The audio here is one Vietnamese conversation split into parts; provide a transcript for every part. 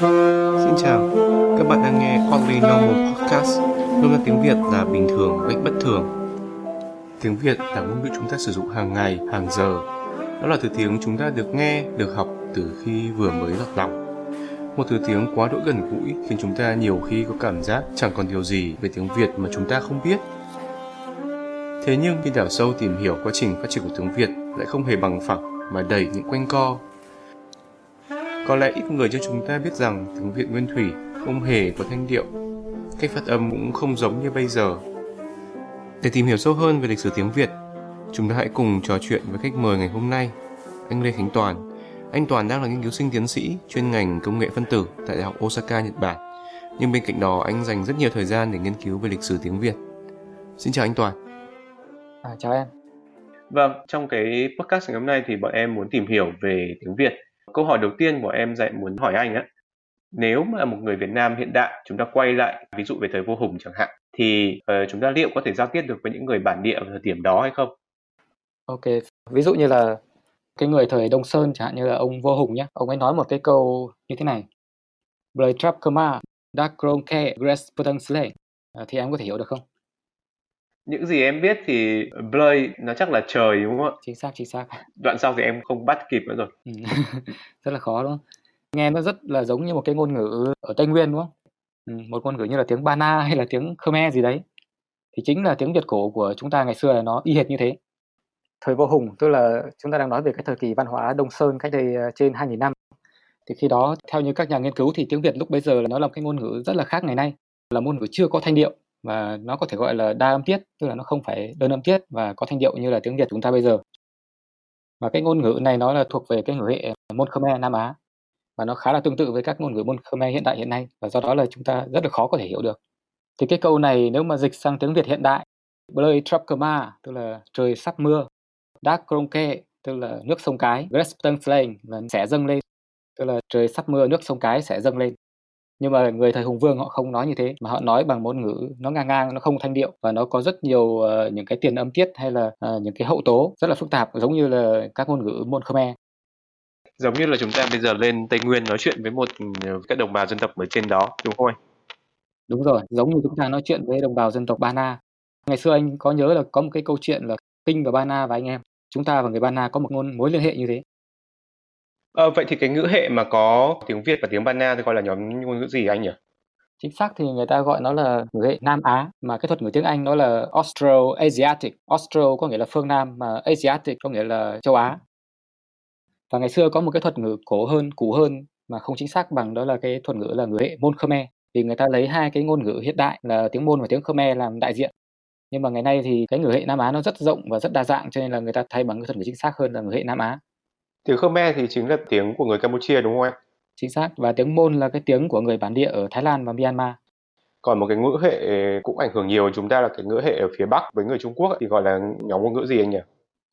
Xin chào, các bạn đang nghe Only Normal Podcast, nôm na tiếng Việt là bình thường cách bất thường. Tiếng Việt là ngôn ngữ chúng ta sử dụng hàng ngày, hàng giờ. Đó là thứ tiếng chúng ta được nghe, được học từ khi vừa mới lọt lòng. Một thứ tiếng quá đỗi gần gũi khiến chúng ta nhiều khi có cảm giác chẳng còn điều gì về tiếng Việt mà chúng ta không biết. Thế nhưng khi đào sâu tìm hiểu quá trình phát triển của tiếng Việt lại không hề bằng phẳng mà đầy những quanh co, có lẽ ít người cho chúng ta biết rằng tiếng Việt nguyên thủy không hề có thanh điệu, cách phát âm cũng không giống như bây giờ. Để tìm hiểu sâu hơn về lịch sử tiếng Việt, chúng ta hãy cùng trò chuyện với khách mời ngày hôm nay, anh Lê Khánh Toàn. Anh Toàn đang là nghiên cứu sinh tiến sĩ chuyên ngành công nghệ phân tử tại Đại học Osaka, Nhật Bản. Nhưng bên cạnh đó anh dành rất nhiều thời gian để nghiên cứu về lịch sử tiếng Việt. Xin chào anh Toàn. À, chào em. Vâng, trong cái podcast ngày hôm nay thì bọn em muốn tìm hiểu về tiếng Việt Câu hỏi đầu tiên của em dạy muốn hỏi anh á, nếu mà một người Việt Nam hiện đại chúng ta quay lại ví dụ về thời vô hùng chẳng hạn thì uh, chúng ta liệu có thể giao tiếp được với những người bản địa ở thời điểm đó hay không? Ok, ví dụ như là cái người thời Đông Sơn chẳng hạn như là ông vô hùng nhé, ông ấy nói một cái câu như thế này. Blade trap kama, dark ke grass putang slay. Ờ, thì em có thể hiểu được không? Những gì em biết thì Blade nó chắc là trời đúng không ạ? Chính xác, chính xác. Đoạn sau thì em không bắt kịp nữa rồi. Ừ. rất là khó đúng không? Nghe nó rất là giống như một cái ngôn ngữ ở Tây Nguyên đúng không? Ừ, một ngôn ngữ như là tiếng Ba Na hay là tiếng Khmer gì đấy. Thì chính là tiếng Việt cổ của chúng ta ngày xưa là nó y hệt như thế. Thời vô hùng, tức là chúng ta đang nói về cái thời kỳ văn hóa Đông Sơn cách đây ờ, trên 2.000 năm. Thì khi đó, theo như các nhà nghiên cứu thì tiếng Việt lúc bấy giờ là nó là một cái ngôn ngữ rất là khác ngày nay. Là ngôn ngữ chưa có thanh điệu và nó có thể gọi là đa âm tiết, tức là nó không phải đơn âm tiết và có thanh điệu như là tiếng Việt chúng ta bây giờ. Và cái ngôn ngữ này nó là thuộc về cái ngữ hệ môn Khmer Nam Á. Và nó khá là tương tự với các ngôn ngữ môn Khmer hiện đại hiện nay và do đó là chúng ta rất là khó có thể hiểu được. Thì cái câu này nếu mà dịch sang tiếng Việt hiện đại Blơi Trapkama tức là trời sắp mưa Dark Kronke tức là nước sông cái Grespton Flame là sẽ dâng lên, tức là trời sắp mưa, nước sông cái sẽ dâng lên nhưng mà người thời hùng vương họ không nói như thế mà họ nói bằng ngôn ngữ nó ngang ngang nó không thanh điệu và nó có rất nhiều uh, những cái tiền âm tiết hay là uh, những cái hậu tố rất là phức tạp giống như là các ngôn ngữ môn Khmer giống như là chúng ta bây giờ lên Tây Nguyên nói chuyện với một ừ, các đồng bào dân tộc ở trên đó đúng không anh? Đúng rồi, giống như chúng ta nói chuyện với đồng bào dân tộc Ba Na. Ngày xưa anh có nhớ là có một cái câu chuyện là Kinh và Ba Na và anh em. Chúng ta và người Ba Na có một ngôn mối liên hệ như thế. Ờ, vậy thì cái ngữ hệ mà có tiếng Việt và tiếng Ba Na thì gọi là nhóm ngôn ngữ gì anh nhỉ? Chính xác thì người ta gọi nó là ngữ hệ Nam Á, mà cái thuật ngữ tiếng Anh nó là Austro-Asiatic. Austro có nghĩa là phương Nam, mà Asiatic có nghĩa là châu Á. Và ngày xưa có một cái thuật ngữ cổ hơn, cũ hơn mà không chính xác bằng đó là cái thuật ngữ là ngữ hệ môn Khmer. Vì người ta lấy hai cái ngôn ngữ hiện đại là tiếng môn và tiếng Khmer làm đại diện. Nhưng mà ngày nay thì cái ngữ hệ Nam Á nó rất rộng và rất đa dạng cho nên là người ta thay bằng cái thuật ngữ chính xác hơn là ngữ hệ Nam Á. Tiếng Khmer thì chính là tiếng của người Campuchia đúng không em? Chính xác và tiếng Môn là cái tiếng của người bản địa ở Thái Lan và Myanmar. Còn một cái ngữ hệ cũng ảnh hưởng nhiều chúng ta là cái ngữ hệ ở phía Bắc với người Trung Quốc thì gọi là nhóm ngôn ngữ gì anh nhỉ?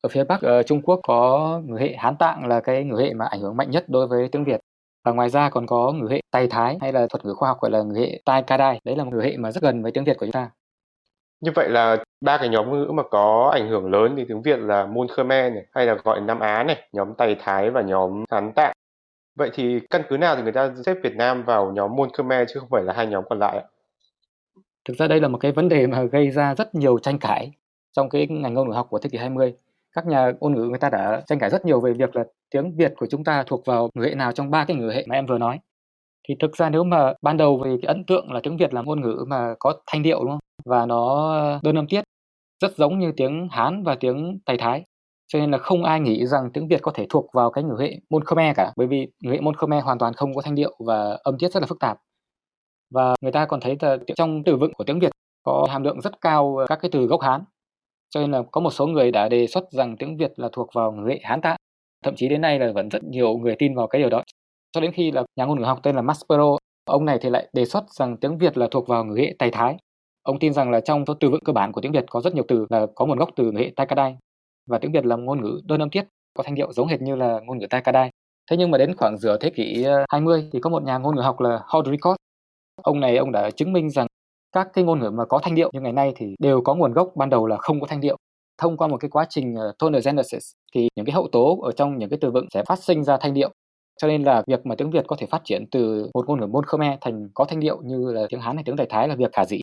Ở phía Bắc ở Trung Quốc có ngữ hệ Hán Tạng là cái ngữ hệ mà ảnh hưởng mạnh nhất đối với tiếng Việt. Và ngoài ra còn có ngữ hệ Tây Thái hay là thuật ngữ khoa học gọi là ngữ hệ Tai Kadai. Đấy là một ngữ hệ mà rất gần với tiếng Việt của chúng ta. Như vậy là ba cái nhóm ngữ mà có ảnh hưởng lớn thì tiếng Việt là Môn Khmer này, hay là gọi Nam Á này, nhóm Tây Thái và nhóm Hán Tạng. Vậy thì căn cứ nào thì người ta xếp Việt Nam vào nhóm Môn Khmer chứ không phải là hai nhóm còn lại ạ? Thực ra đây là một cái vấn đề mà gây ra rất nhiều tranh cãi trong cái ngành ngôn ngữ học của thế kỷ 20. Các nhà ngôn ngữ người ta đã tranh cãi rất nhiều về việc là tiếng Việt của chúng ta thuộc vào ngữ hệ nào trong ba cái ngữ hệ mà em vừa nói. Thì thực ra nếu mà ban đầu về cái ấn tượng là tiếng Việt là ngôn ngữ mà có thanh điệu đúng không? Và nó đơn âm tiết rất giống như tiếng Hán và tiếng Tây Thái. Cho nên là không ai nghĩ rằng tiếng Việt có thể thuộc vào cái ngữ hệ môn Khmer cả, bởi vì ngữ hệ môn Khmer hoàn toàn không có thanh điệu và âm tiết rất là phức tạp. Và người ta còn thấy là trong từ vựng của tiếng Việt có hàm lượng rất cao các cái từ gốc Hán. Cho nên là có một số người đã đề xuất rằng tiếng Việt là thuộc vào ngữ hệ Hán Tạng. Thậm chí đến nay là vẫn rất nhiều người tin vào cái điều đó. Cho đến khi là nhà ngôn ngữ học tên là Maspero, ông này thì lại đề xuất rằng tiếng Việt là thuộc vào ngữ hệ Tây Thái. Ông tin rằng là trong số từ vựng cơ bản của tiếng Việt có rất nhiều từ là có nguồn gốc từ hệ Tai và tiếng Việt là ngôn ngữ đơn âm tiết, có thanh điệu giống hệt như là ngôn ngữ Tai Thế nhưng mà đến khoảng giữa thế kỷ ờ, 20 thì có một nhà ngôn ngữ học là Hodricott. Ông này ông đã chứng minh rằng các cái ngôn ngữ mà có thanh điệu như ngày nay thì đều có nguồn gốc ban đầu là không có thanh điệu. Thông qua một cái quá trình ờ, tonogenesis thì những cái hậu tố ở trong những cái từ vựng sẽ phát sinh ra thanh điệu Cho nên là việc mà tiếng Việt có thể phát triển từ một ngôn ngữ môn Khmer thành có thanh điệu như là tiếng Hán hay tiếng Đại Thái là việc khả dĩ.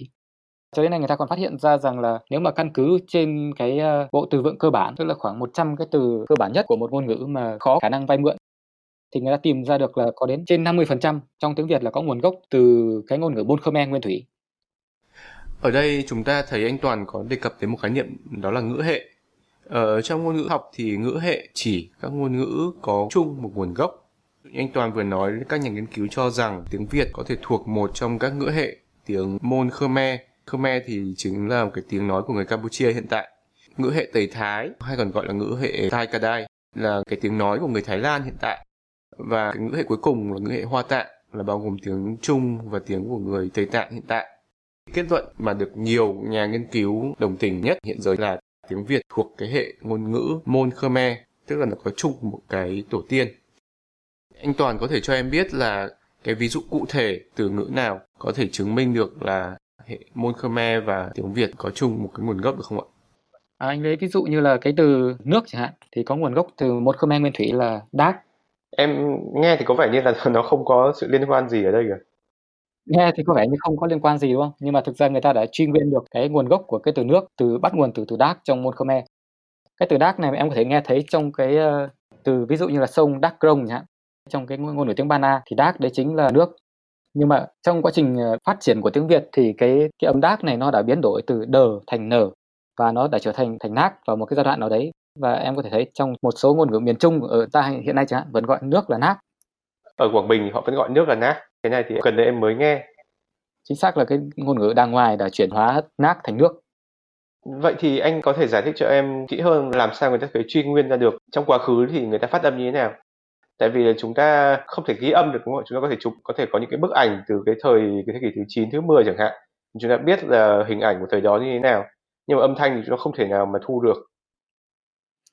Cho đến nay người ta còn phát hiện ra rằng là nếu mà căn cứ trên cái ờ, bộ từ vựng cơ bản, tức là khoảng 100 cái từ cơ bản nhất của một ngôn ngữ mà khó khả năng vay mượn thì người ta tìm ra được là có đến trên 50% trong tiếng Việt là có nguồn gốc từ cái ngôn ngữ Bôn Khmer nguyên thủy. Ở đây chúng ta thấy anh Toàn có đề cập đến một khái niệm đó là ngữ hệ. Ở trong ngôn ngữ học thì ngữ hệ chỉ các ngôn ngữ có chung một nguồn gốc. Anh Toàn vừa nói các nhà nghiên cứu cho rằng tiếng Việt có thể thuộc một trong các ngữ hệ tiếng Môn Khmer. Khmer thì chính là một cái tiếng nói của người Campuchia hiện tại. Ngữ hệ Tây Thái hay còn gọi là ngữ hệ Tai Kadai là cái tiếng nói của người Thái Lan hiện tại. Và cái ngữ hệ cuối cùng là ngữ hệ Hoa Tạng là bao gồm tiếng Trung và tiếng của người Tây Tạng hiện tại. Kết luận mà được nhiều nhà nghiên cứu đồng tình nhất hiện giờ là tiếng Việt thuộc cái hệ ngôn ngữ Môn Khmer, tức là nó có chung một cái tổ tiên. Anh Toàn có thể cho em biết là cái ví dụ cụ thể từ ngữ nào có thể chứng minh được là hệ Môn Khmer và tiếng Việt có chung một cái nguồn gốc được không ạ? À, anh lấy ví dụ như là cái từ nước chẳng hạn thì có nguồn gốc từ một Khmer nguyên thủy là đát. Em nghe thì có vẻ như là nó không có sự liên quan gì ở đây kìa. Nghe thì có vẻ như không có liên quan gì, đúng không? Nhưng mà thực ra người ta đã truy nguyên được cái nguồn gốc của cái từ nước từ bắt nguồn từ từ Đác trong môn Khmer. Cái từ Đác này em có thể nghe thấy trong cái uh, từ ví dụ như là sông Đác Krông nhá. Trong cái ngôn ngữ tiếng Ba Na thì Đác đấy chính là nước. Nhưng mà trong quá trình ờ, phát triển của tiếng Việt thì cái cái âm Đác này nó đã biến đổi từ đờ thành nở và nó đã trở thành thành nác vào một cái giai đoạn nào đấy. Và em có thể thấy trong một số ngôn ngữ miền Trung ở ta hiện nay chẳng hạn vẫn gọi nước là nác. Ở Quảng Bình họ vẫn gọi nước là nác cái này thì gần đây em mới nghe. Chính xác là cái ngôn ngữ đàng ngoài đã chuyển hóa nát thành nước. Vậy thì anh có thể giải thích cho em kỹ hơn làm sao người ta có truy nguyên ra được? Trong quá khứ thì người ta phát âm như thế nào tại vì là chúng ta không thể ghi âm được đúng không chúng ta có thể chụp có thể có những cái bức ảnh từ cái thời cái thế kỷ thứ 9 thứ 10 chẳng hạn. Chúng ta biết là hình ảnh của thời đó như thế nào nhưng mà âm thanh thì chúng ta không thể nào mà thu được.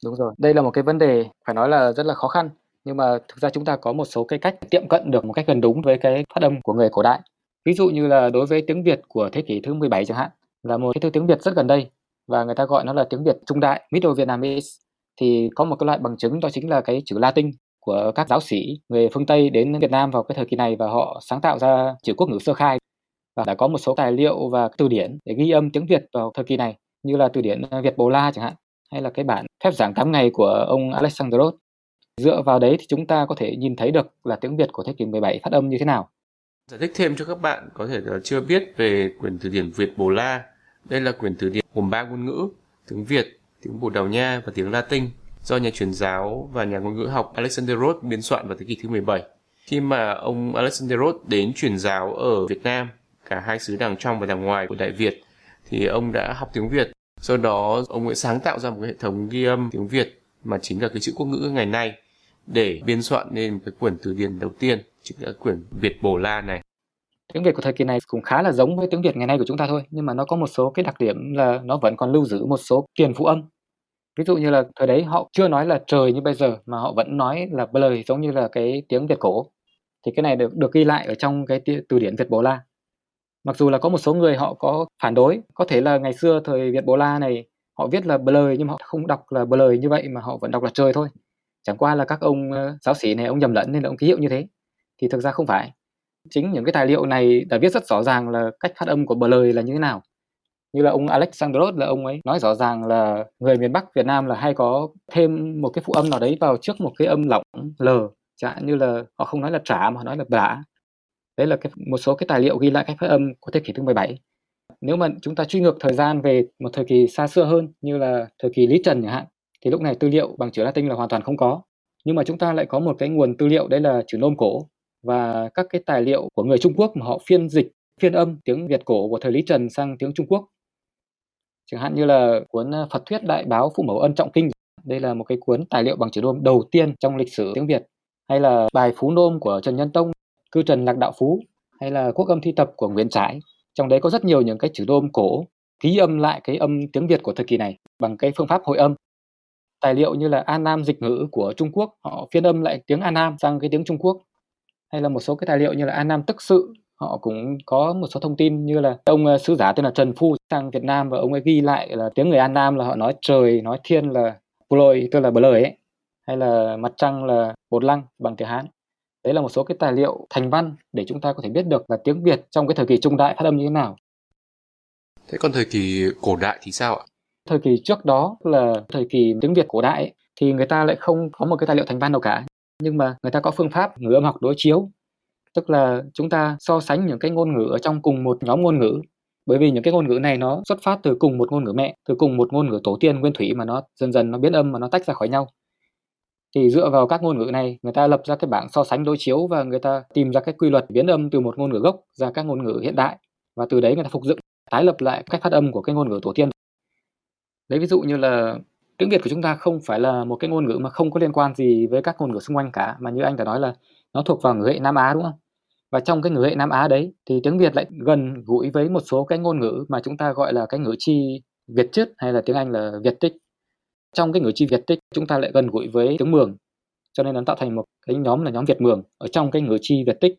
Đúng rồi. Đây là một cái vấn đề phải nói là rất là khó khăn nhưng mà thực ra chúng ta có một số cái cách tiệm cận được một cách gần đúng với cái phát âm của người cổ đại. Ví dụ như là đối với tiếng Việt của thế kỷ thứ 17 chẳng hạn, là một cái thứ tiếng Việt rất gần đây và người ta gọi nó là tiếng Việt trung đại, Middle Vietnamese. Thì có một cái loại bằng chứng đó chính là cái chữ Latin của các giáo sĩ người phương Tây đến Việt Nam vào cái thời kỳ này và họ sáng tạo ra chữ quốc ngữ sơ khai và đã có một số tài liệu và từ điển để ghi âm tiếng Việt vào thời kỳ này như là từ điển à, Việt Bồ La chẳng hạn hay là cái bản phép giảng 8 ngày của ông Alexandros Dựa vào đấy thì chúng ta có thể nhìn thấy được là tiếng Việt của thế kỷ 17 phát âm như thế nào. Giải thích thêm cho các bạn có thể là chưa biết về quyển từ điển Việt Bồ La. Đây là quyển từ điển gồm ba ngôn ngữ, tiếng Việt, tiếng Bồ Đào Nha và tiếng Latin do nhà truyền giáo và nhà ngôn ngữ học Alexander Roth biên soạn vào thế kỷ thứ 17. Khi mà ông Alexander Roth đến truyền giáo ở Việt Nam, cả hai xứ đàng trong và đàng ngoài của Đại Việt, thì ông đã học tiếng Việt. Sau đó, ông ấy sáng tạo ra một cái hệ thống ghi âm tiếng Việt mà chính là cái chữ quốc ngữ ngày nay để biên soạn nên cái quyển từ điển đầu tiên chính là quyển Việt Bồ La này. Tiếng Việt của thời kỳ này cũng khá là giống với tiếng Việt ngày nay của chúng ta thôi, nhưng mà nó có một số cái đặc điểm là nó vẫn còn lưu giữ một số kiền phụ âm. Ví dụ như là thời đấy họ chưa nói là trời như bây giờ mà họ vẫn nói là lời giống như là cái tiếng Việt cổ. Thì cái này được được ghi lại ở trong cái từ điển Việt Bồ La. Mặc dù là có một số người họ có phản đối, có thể là ngày xưa thời Việt Bồ La này họ viết là bờ lời nhưng mà họ không đọc là bờ lời như vậy mà họ vẫn đọc là trời thôi chẳng qua là các ông ờ, giáo sĩ này ông nhầm lẫn nên là ông ký hiệu như thế thì thực ra không phải chính những cái tài liệu này đã viết rất rõ ràng là cách phát âm của bờ lời là như thế nào như là ông Alexandros là ông ấy nói rõ ràng là người miền Bắc Việt Nam là hay có thêm một cái phụ âm nào đấy vào trước một cái âm lỏng l chẳng như là họ không nói là trả mà họ nói là bả đấy là cái, một số cái tài liệu ghi lại cách phát âm của thế kỷ thứ 17 nếu mà chúng ta truy ngược thời gian về một thời kỳ xa xưa hơn như là thời kỳ Lý Trần chẳng hạn thì lúc này tư liệu bằng chữ Latin là hoàn toàn không có. Nhưng mà chúng ta lại có một cái nguồn tư liệu đấy là chữ nôm cổ và các cái tài liệu của người Trung Quốc mà họ phiên dịch, phiên âm tiếng Việt cổ của thời Lý Trần sang tiếng Trung Quốc. Chẳng hạn như là cuốn ờ, Phật thuyết đại báo Phụ mẫu ân trọng kinh. Đây là một cái cuốn tài liệu bằng chữ nôm đầu tiên trong lịch sử tiếng Việt. Hay là bài Phú Nôm của Trần Nhân Tông, Cư Trần Lạc Đạo Phú hay là Quốc âm thi tập của Nguyễn Trãi. Trong đấy có rất nhiều những cái chữ nôm cổ ký âm lại cái âm tiếng Việt của thời kỳ này bằng cái phương pháp hội âm tài liệu như là An Nam dịch ngữ của Trung Quốc họ phiên âm lại tiếng An Nam sang cái tiếng Trung Quốc hay là một số cái tài liệu như là An Nam tức sự họ cũng có một số thông tin như là ông uh, sứ giả tên là Trần Phu sang Việt Nam và ông ấy ghi lại là tiếng người An Nam là họ nói trời nói thiên là lôi tức là bờ lời ấy hay là mặt trăng là bột lăng bằng tiếng Hán Đấy là một số cái tài liệu thành văn để chúng ta có thể biết được là tiếng Việt trong cái thời kỳ trung đại phát âm như thế nào. Thế còn thời kỳ cổ đại thì sao ạ? Thời kỳ trước đó là thời kỳ tiếng Việt cổ đại ấy, thì người ta lại không có một cái tài liệu thành văn nào cả. Nhưng mà người ta có phương pháp ngữ âm học đối chiếu. Tức là chúng ta so sánh những cái ngôn ngữ ở trong cùng một nhóm ngôn ngữ. Bởi vì những cái ngôn ngữ này nó xuất phát từ cùng một ngôn ngữ mẹ, từ cùng một ngôn ngữ tổ tiên nguyên thủy mà nó dần dần nó biến âm mà nó tách ra khỏi nhau. Thì dựa vào các ngôn ngữ này, người ta lập ra cái bảng so sánh đối chiếu và người ta tìm ra cái quy luật biến âm từ một ngôn ngữ gốc ra các ngôn ngữ hiện đại. Và từ đấy người ta phục dựng, tái lập lại cách phát âm của cái ngôn ngữ tổ tiên. Lấy ví dụ như là tiếng Việt của chúng ta không phải là một cái ngôn ngữ mà không có liên quan gì với các ngôn ngữ xung quanh cả mà như anh đã nói là nó thuộc vào ngữ hệ Nam Á đúng không? Và trong cái ngữ hệ Nam Á đấy thì tiếng Việt lại gần gũi với một số cái ngôn ngữ mà chúng ta gọi là cái ngữ chi Việt chứt hay là tiếng Anh là Việt tích. Trong cái ngữ chi Việt tích chúng ta lại gần gũi với tiếng Mường. Cho nên nó tạo thành một cái nhóm là nhóm Việt Mường ở trong cái ngữ chi Việt tích.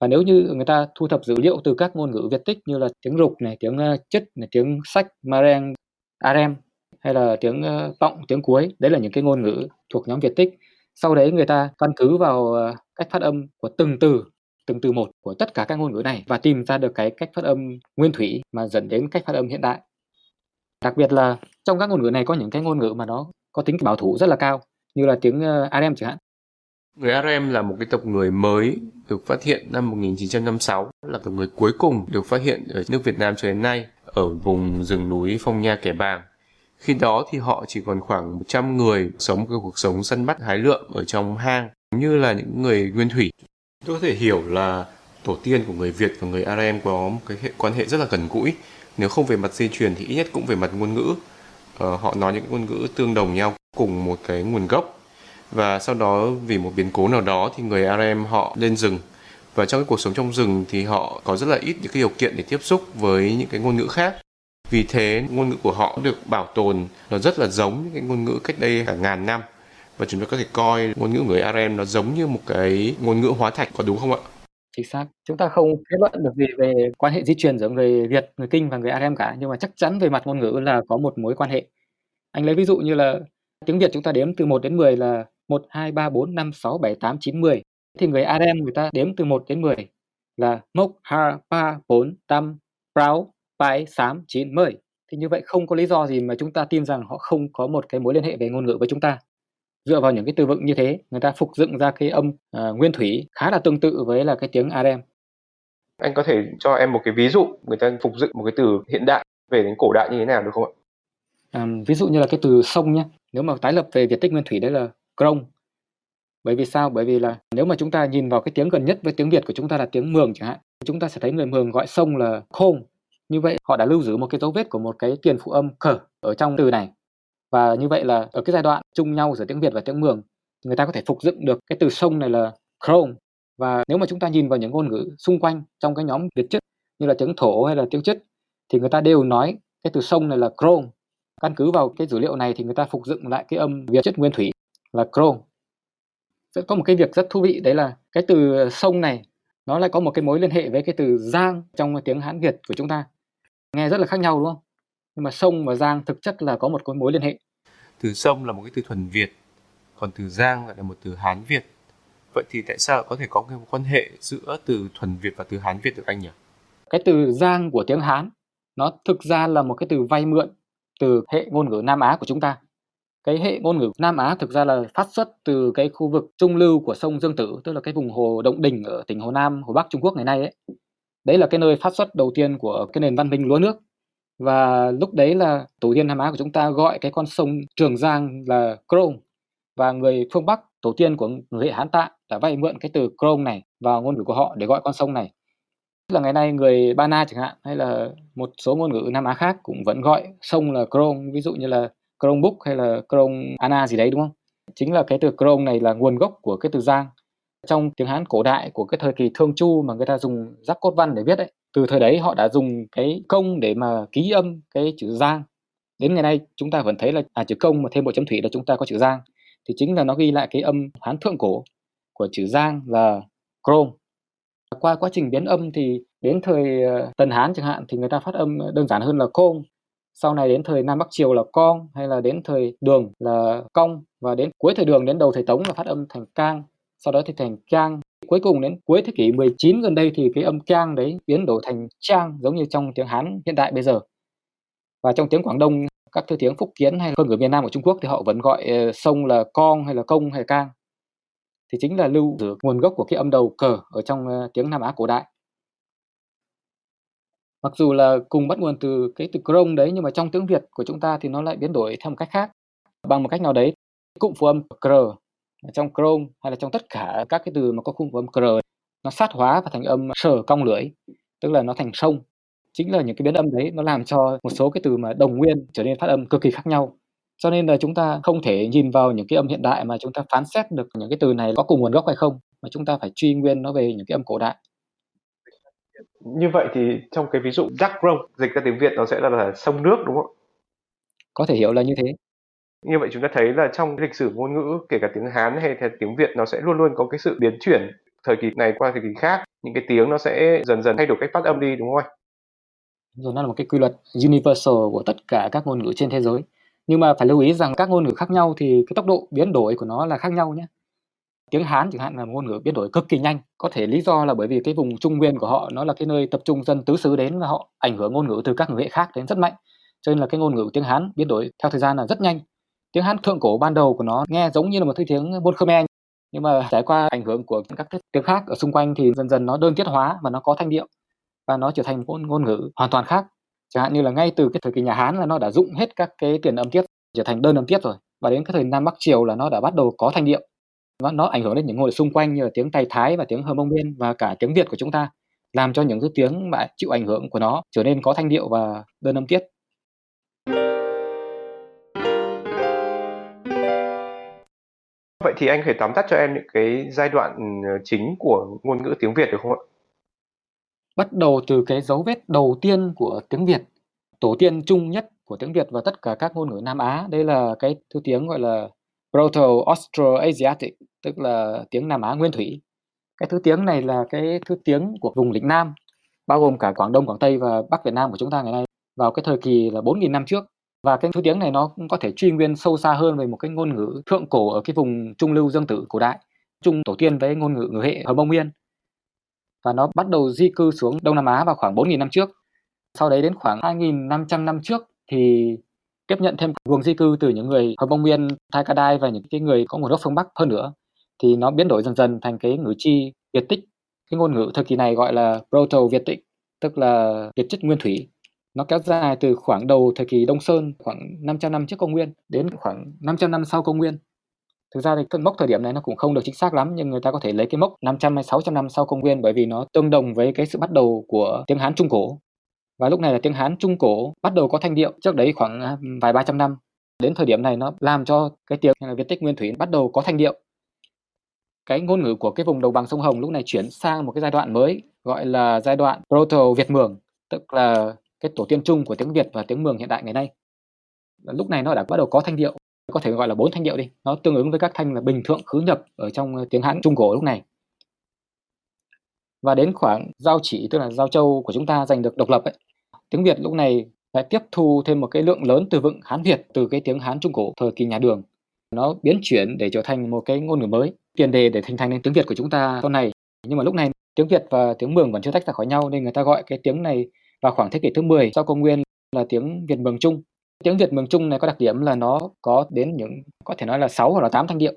Và nếu như người ta thu thập dữ liệu từ các ngôn ngữ Việt tích như là tiếng rục này, tiếng ờ, Chất chứt này, tiếng sách, mareng, arem hay là tiếng ờ, uh, vọng, tiếng cuối, đấy là những cái ngôn ngữ thuộc nhóm Việt tích. Sau đấy người ta căn cứ vào uh, cách phát âm của từng từ từng từ một của tất cả các ngôn ngữ này và tìm ra được cái cách phát âm nguyên thủy mà dẫn đến cách phát âm hiện đại. Đặc biệt là trong các ngôn ngữ này có những cái ngôn ngữ mà nó có tính bảo thủ rất là cao như là tiếng ờ, Aram chẳng hạn. Người Aram là một cái tộc người mới được phát hiện năm 1956, là tộc người cuối cùng được phát hiện ở nước Việt Nam cho đến nay ở vùng rừng núi Phong Nha Kẻ Bàng. Khi đó thì họ chỉ còn khoảng 100 người sống cái cuộc sống săn bắt hái lượm ở trong hang, như là những người nguyên thủy. Tôi có thể hiểu là tổ tiên của người Việt và người Aram có một cái hệ quan hệ rất là gần gũi. Nếu không về mặt di truyền thì ít nhất cũng về mặt ngôn ngữ. Ờ, họ nói những ngôn ngữ tương đồng nhau cùng một cái nguồn gốc. Và sau đó vì một biến cố nào đó thì người Aram họ lên rừng và trong cái cuộc sống trong rừng thì họ có rất là ít những cái điều kiện để tiếp xúc với những cái ngôn ngữ khác vì thế ngôn ngữ của họ được bảo tồn nó rất là giống những cái ngôn ngữ cách đây cả ngàn năm và chúng ta có thể coi ngôn ngữ người Arem nó giống như một cái ngôn ngữ hóa thạch có đúng không ạ? Chính xác. Chúng ta không kết luận được gì về quan hệ di truyền giữa người Việt, người Kinh và người Arem cả, nhưng mà chắc chắn về mặt ngôn ngữ là có một mối quan hệ. Anh lấy ví dụ như là tiếng Việt chúng ta đếm từ 1 đến 10 là 1, 2, 3, 4, 5, 6, 7, 8, 9, 10. Thì người Arem người ta đếm từ 1 đến 10 là mốc, ha, pa, bốn tam, prao, pai, sám, 9, 10. Thì như vậy không có lý do gì mà chúng ta tin rằng họ không có một cái mối liên hệ về ngôn ngữ với chúng ta. Dựa vào những cái từ vựng như thế, người ta phục dựng ra cái âm uh, nguyên thủy khá là tương tự với là cái tiếng Arem. Anh có thể cho em một cái ví dụ người ta phục dựng một cái từ hiện đại về đến cổ đại như thế nào được không ạ? Um, ví dụ như là cái từ sông nhé. Nếu mà tái lập về Việt tích nguyên thủy đấy là krong. Bởi vì sao? Bởi vì là nếu mà chúng ta nhìn vào cái tiếng gần nhất với tiếng Việt của chúng ta là tiếng Mường chẳng hạn, chúng ta sẽ thấy người Mường gọi sông là khôn. Như vậy họ đã lưu giữ một cái dấu vết của một cái tiền phụ âm khở ở trong từ này. Và như vậy là ở cái giai đoạn chung nhau giữa tiếng Việt và tiếng Mường, người ta có thể phục dựng được cái từ sông này là krong. Và nếu mà chúng ta nhìn vào những ngôn ngữ xung quanh trong cái nhóm Việt chất như là tiếng thổ hay là tiếng chất thì người ta đều nói cái từ sông này là krong Căn cứ vào cái dữ liệu này thì người ta phục dựng lại cái âm Việt chất nguyên thủy là Krong. Sẽ có một cái việc rất thú vị đấy là cái từ sông này nó lại có một cái mối liên hệ với cái từ giang trong tiếng Hán Việt của chúng ta. Nghe rất là khác nhau đúng không? Nhưng mà sông và giang thực chất là có một cái mối liên hệ. Từ sông là một cái từ thuần Việt, còn từ giang lại là một từ Hán Việt. Vậy thì tại sao có thể có cái quan hệ giữa từ thuần Việt và từ Hán Việt được anh nhỉ? Cái từ giang của tiếng Hán nó thực ra là một cái từ vay mượn từ hệ ngôn ngữ Nam Á của chúng ta. Cái hệ ngôn ngữ Nam Á thực ra là phát xuất từ cái khu vực trung lưu của sông Dương Tử, tức là cái vùng hồ Động Đình ở tỉnh Hồ Nam, Hồ Bắc Trung Quốc ngày nay ấy. Đấy là cái nơi phát xuất đầu tiên của cái nền văn minh lúa nước. Và lúc đấy là tổ tiên Nam Á của chúng ta gọi cái con sông Trường Giang là Krong. Và người phương Bắc, tổ tiên của người hệ Hán Tạ đã vay mượn cái từ Krong này vào ngôn ngữ của họ để gọi con sông này tức là ngày nay người Ba Na chẳng hạn hay là một số ngôn ngữ Nam Á khác cũng vẫn gọi sông là Krong, ví dụ như là Krong Búc hay là Krong Ana gì đấy đúng không? Chính là cái từ Krong này là nguồn gốc của cái từ Giang. Trong tiếng Hán cổ đại của cái thời kỳ Thương Chu mà người ta dùng giác cốt văn để viết ấy, từ thời đấy họ đã dùng cái công để mà ký âm cái chữ Giang. Đến ngày nay chúng ta vẫn thấy là à, chữ công mà thêm một chấm thủy là chúng ta có chữ Giang. Thì chính là nó ghi lại cái âm Hán thượng cổ của chữ Giang là Krong qua quá trình biến âm thì đến thời ờ, Tần Hán chẳng hạn thì người ta phát âm đơn giản hơn là côn. Sau này đến thời Nam Bắc Triều là con hay là đến thời Đường là cong và đến cuối thời Đường đến đầu thời Tống là phát âm thành cang. sau đó thì thành cang Cuối cùng đến cuối thế kỷ 19 gần đây thì cái âm trang đấy biến đổi thành trang giống như trong tiếng Hán hiện đại bây giờ. Và trong tiếng Quảng Đông, các thứ tiếng Phúc Kiến hay hơn ở miền Nam của Trung Quốc thì họ vẫn gọi ờ, sông là Con hay là Công hay là Cang. Thì chính là lưu giữ nguồn gốc của cái âm đầu cờ ở trong ờ, tiếng Nam Á cổ đại. Mặc dù là cùng bắt nguồn từ cái từ Krong đấy nhưng mà trong tiếng Việt của chúng ta thì nó lại biến đổi theo một cách khác. Bằng một cách nào đấy, cụm phụ âm cr trong Chrome hay là trong tất cả các cái từ mà có khung của âm cr nó sát hóa và thành âm sở cong lưỡi tức là nó thành sông chính là những cái biến âm đấy nó làm cho một số cái từ mà đồng nguyên trở nên phát âm cực kỳ khác nhau cho nên là chúng ta không thể nhìn vào những cái âm hiện đại mà chúng ta phán xét được những cái từ này có cùng nguồn gốc hay không mà chúng ta phải truy nguyên nó về những cái âm cổ đại như vậy thì trong cái ví dụ Dark Rome dịch ra tiếng Việt nó sẽ là, là sông nước đúng không? Có thể hiểu là như thế. Như vậy chúng ta thấy là trong lịch sử ngôn ngữ kể cả tiếng Hán hay tiếng Việt nó sẽ luôn luôn có cái sự biến chuyển thời kỳ này qua thời kỳ khác, những cái tiếng nó sẽ dần dần thay đổi cách phát âm đi đúng không anh? Rồi nó là một cái quy luật universal của tất cả các ngôn ngữ trên thế giới. Nhưng mà phải lưu ý rằng các ngôn ngữ khác nhau thì cái tốc độ biến đổi của nó là khác nhau nhé. Tiếng Hán chẳng hạn là một ngôn ngữ biến đổi cực kỳ nhanh. Có thể lý do là bởi vì cái vùng trung nguyên của họ nó là cái nơi tập trung dân tứ xứ đến và họ ảnh hưởng ngôn ngữ từ các ngữ hệ khác đến rất mạnh. Cho nên là cái ngôn ngữ tiếng Hán biến đổi theo thời gian là rất nhanh tiếng hát thượng cổ ban đầu của nó nghe giống như là một thứ tiếng Môn Khmer, nhưng mà trải qua ảnh hưởng của các tiếng khác ở xung quanh thì dần dần nó đơn tiết hóa và nó có thanh điệu và nó trở thành một ngôn ngữ hoàn toàn khác. Chẳng hạn như là ngay từ cái thời kỳ nhà Hán là nó đã dụng hết các cái tiền âm tiết, trở thành đơn âm tiết rồi. Và đến cái thời Nam Bắc Triều là nó đã bắt đầu có thanh điệu. Và nó ảnh hưởng đến những ngôn ngữ xung quanh như là tiếng Tây Thái và tiếng hơ Mông Nguyên và cả tiếng Việt của chúng ta, làm cho những thứ tiếng mà chịu ảnh hưởng của nó trở nên có thanh điệu và đơn âm tiết. Vậy thì anh có thể tóm tắt cho em những cái giai đoạn ờ, chính của ngôn ngữ tiếng Việt được không ạ? Bắt đầu từ cái dấu vết đầu tiên của tiếng Việt, tổ tiên chung nhất của tiếng Việt và tất cả các ngôn ngữ Nam Á, đây là cái thứ tiếng gọi là Proto-Austroasiatic, tức là tiếng Nam Á nguyên thủy. Cái thứ tiếng này là cái thứ tiếng của vùng lĩnh Nam, bao gồm cả Quảng Đông, Quảng Tây và Bắc Việt Nam của chúng ta ngày nay vào cái thời kỳ là 4.000 năm trước và cái thứ tiếng này nó cũng có thể truy nguyên sâu xa hơn về một cái ngôn ngữ thượng cổ ở cái vùng trung lưu dương tử cổ đại chung tổ tiên với ngôn ngữ người hệ hờ mông nguyên và nó bắt đầu di cư xuống Đông Nam Á vào khoảng 4.000 năm trước. Sau đấy đến khoảng 2.500 năm trước thì tiếp nhận thêm luồng di cư từ những người Hờ Mông Nguyên, Thai Ca Đai và những cái người có nguồn gốc phương Bắc hơn nữa thì nó biến đổi dần dần thành cái ngữ chi Việt tích. Cái ngôn ngữ thời kỳ này gọi là Proto Việt tích, tức là Việt chất nguyên thủy. Nó kéo dài từ khoảng đầu thời kỳ Đông Sơn khoảng 500 năm trước công nguyên đến khoảng 500 năm sau công nguyên. Thực ra thì cái mốc thời điểm này nó cũng không được chính xác lắm nhưng người ta có thể lấy cái mốc 500 hay 600 năm sau công nguyên bởi vì nó tương đồng với cái sự bắt đầu của tiếng Hán Trung Cổ. Và lúc này là tiếng Hán Trung Cổ bắt đầu có thanh điệu trước đấy khoảng à, vài ba trăm năm. Đến thời điểm này nó làm cho cái tiếng là Việt tích nguyên thủy bắt đầu có thanh điệu. Cái ngôn ngữ của cái vùng đồng bằng sông Hồng lúc này chuyển sang một cái giai đoạn mới gọi là giai đoạn Proto Việt Mường, tức là cái tổ tiên chung của tiếng Việt và tiếng Mường hiện đại ngày nay. Lúc này nó đã bắt đầu có thanh điệu, có thể gọi là bốn thanh điệu đi, nó tương ứng với các thanh là bình thượng khứ nhập ở trong ờ, tiếng Hán Trung cổ lúc này. Và đến khoảng giao chỉ tức là giao châu của chúng ta giành được độc lập ấy, tiếng Việt lúc này lại tiếp thu thêm một cái lượng lớn từ vựng Hán Việt từ cái tiếng Hán Trung cổ thời kỳ nhà Đường. Nó biến chuyển để trở thành một cái ngôn ngữ mới, tiền đề để hình thành nên tiếng Việt của chúng ta sau này. Nhưng mà lúc này tiếng Việt và tiếng Mường vẫn chưa tách ra khỏi nhau nên người ta gọi cái tiếng này vào khoảng thế kỷ thứ 10 sau công nguyên là tiếng Việt Mường Trung. Tiếng Việt Mường Trung này có đặc điểm là nó có đến những có thể nói là 6 hoặc là 8 thanh điệu.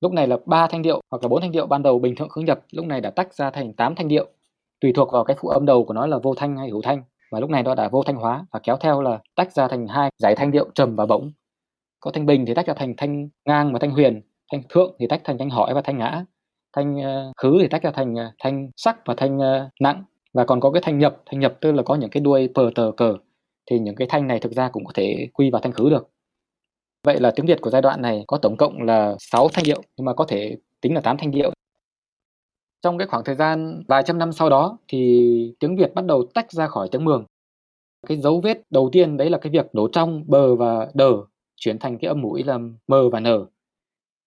Lúc này là ba thanh điệu hoặc là bốn thanh điệu ban đầu bình thường khứ nhập, lúc này đã tách ra thành 8 thanh điệu. Tùy thuộc vào cái phụ âm đầu của nó là vô thanh hay hữu thanh và lúc này nó đã vô thanh hóa và kéo theo là tách ra thành hai giải thanh điệu trầm và bổng. Có thanh bình thì tách ra thành thanh ngang và thanh huyền, thanh thượng thì tách thành thanh hỏi và thanh ngã, thanh uh, khứ thì tách ra thành uh, thanh sắc và thanh uh, nặng và còn có cái thanh nhập thanh nhập tức là có những cái đuôi pờ tờ cờ, thì những cái thanh này thực ra cũng có thể quy vào thanh khứ được. Vậy là tiếng việt của giai đoạn này có tổng cộng là 6 thanh điệu, nhưng mà có thể tính là 8 thanh điệu. Trong cái khoảng thời gian vài trăm năm sau đó thì tiếng việt bắt đầu tách ra khỏi tiếng mường. Cái dấu vết đầu tiên đấy là cái việc đổ trong, bờ và đờ, chuyển thành cái âm mũi là mờ và nở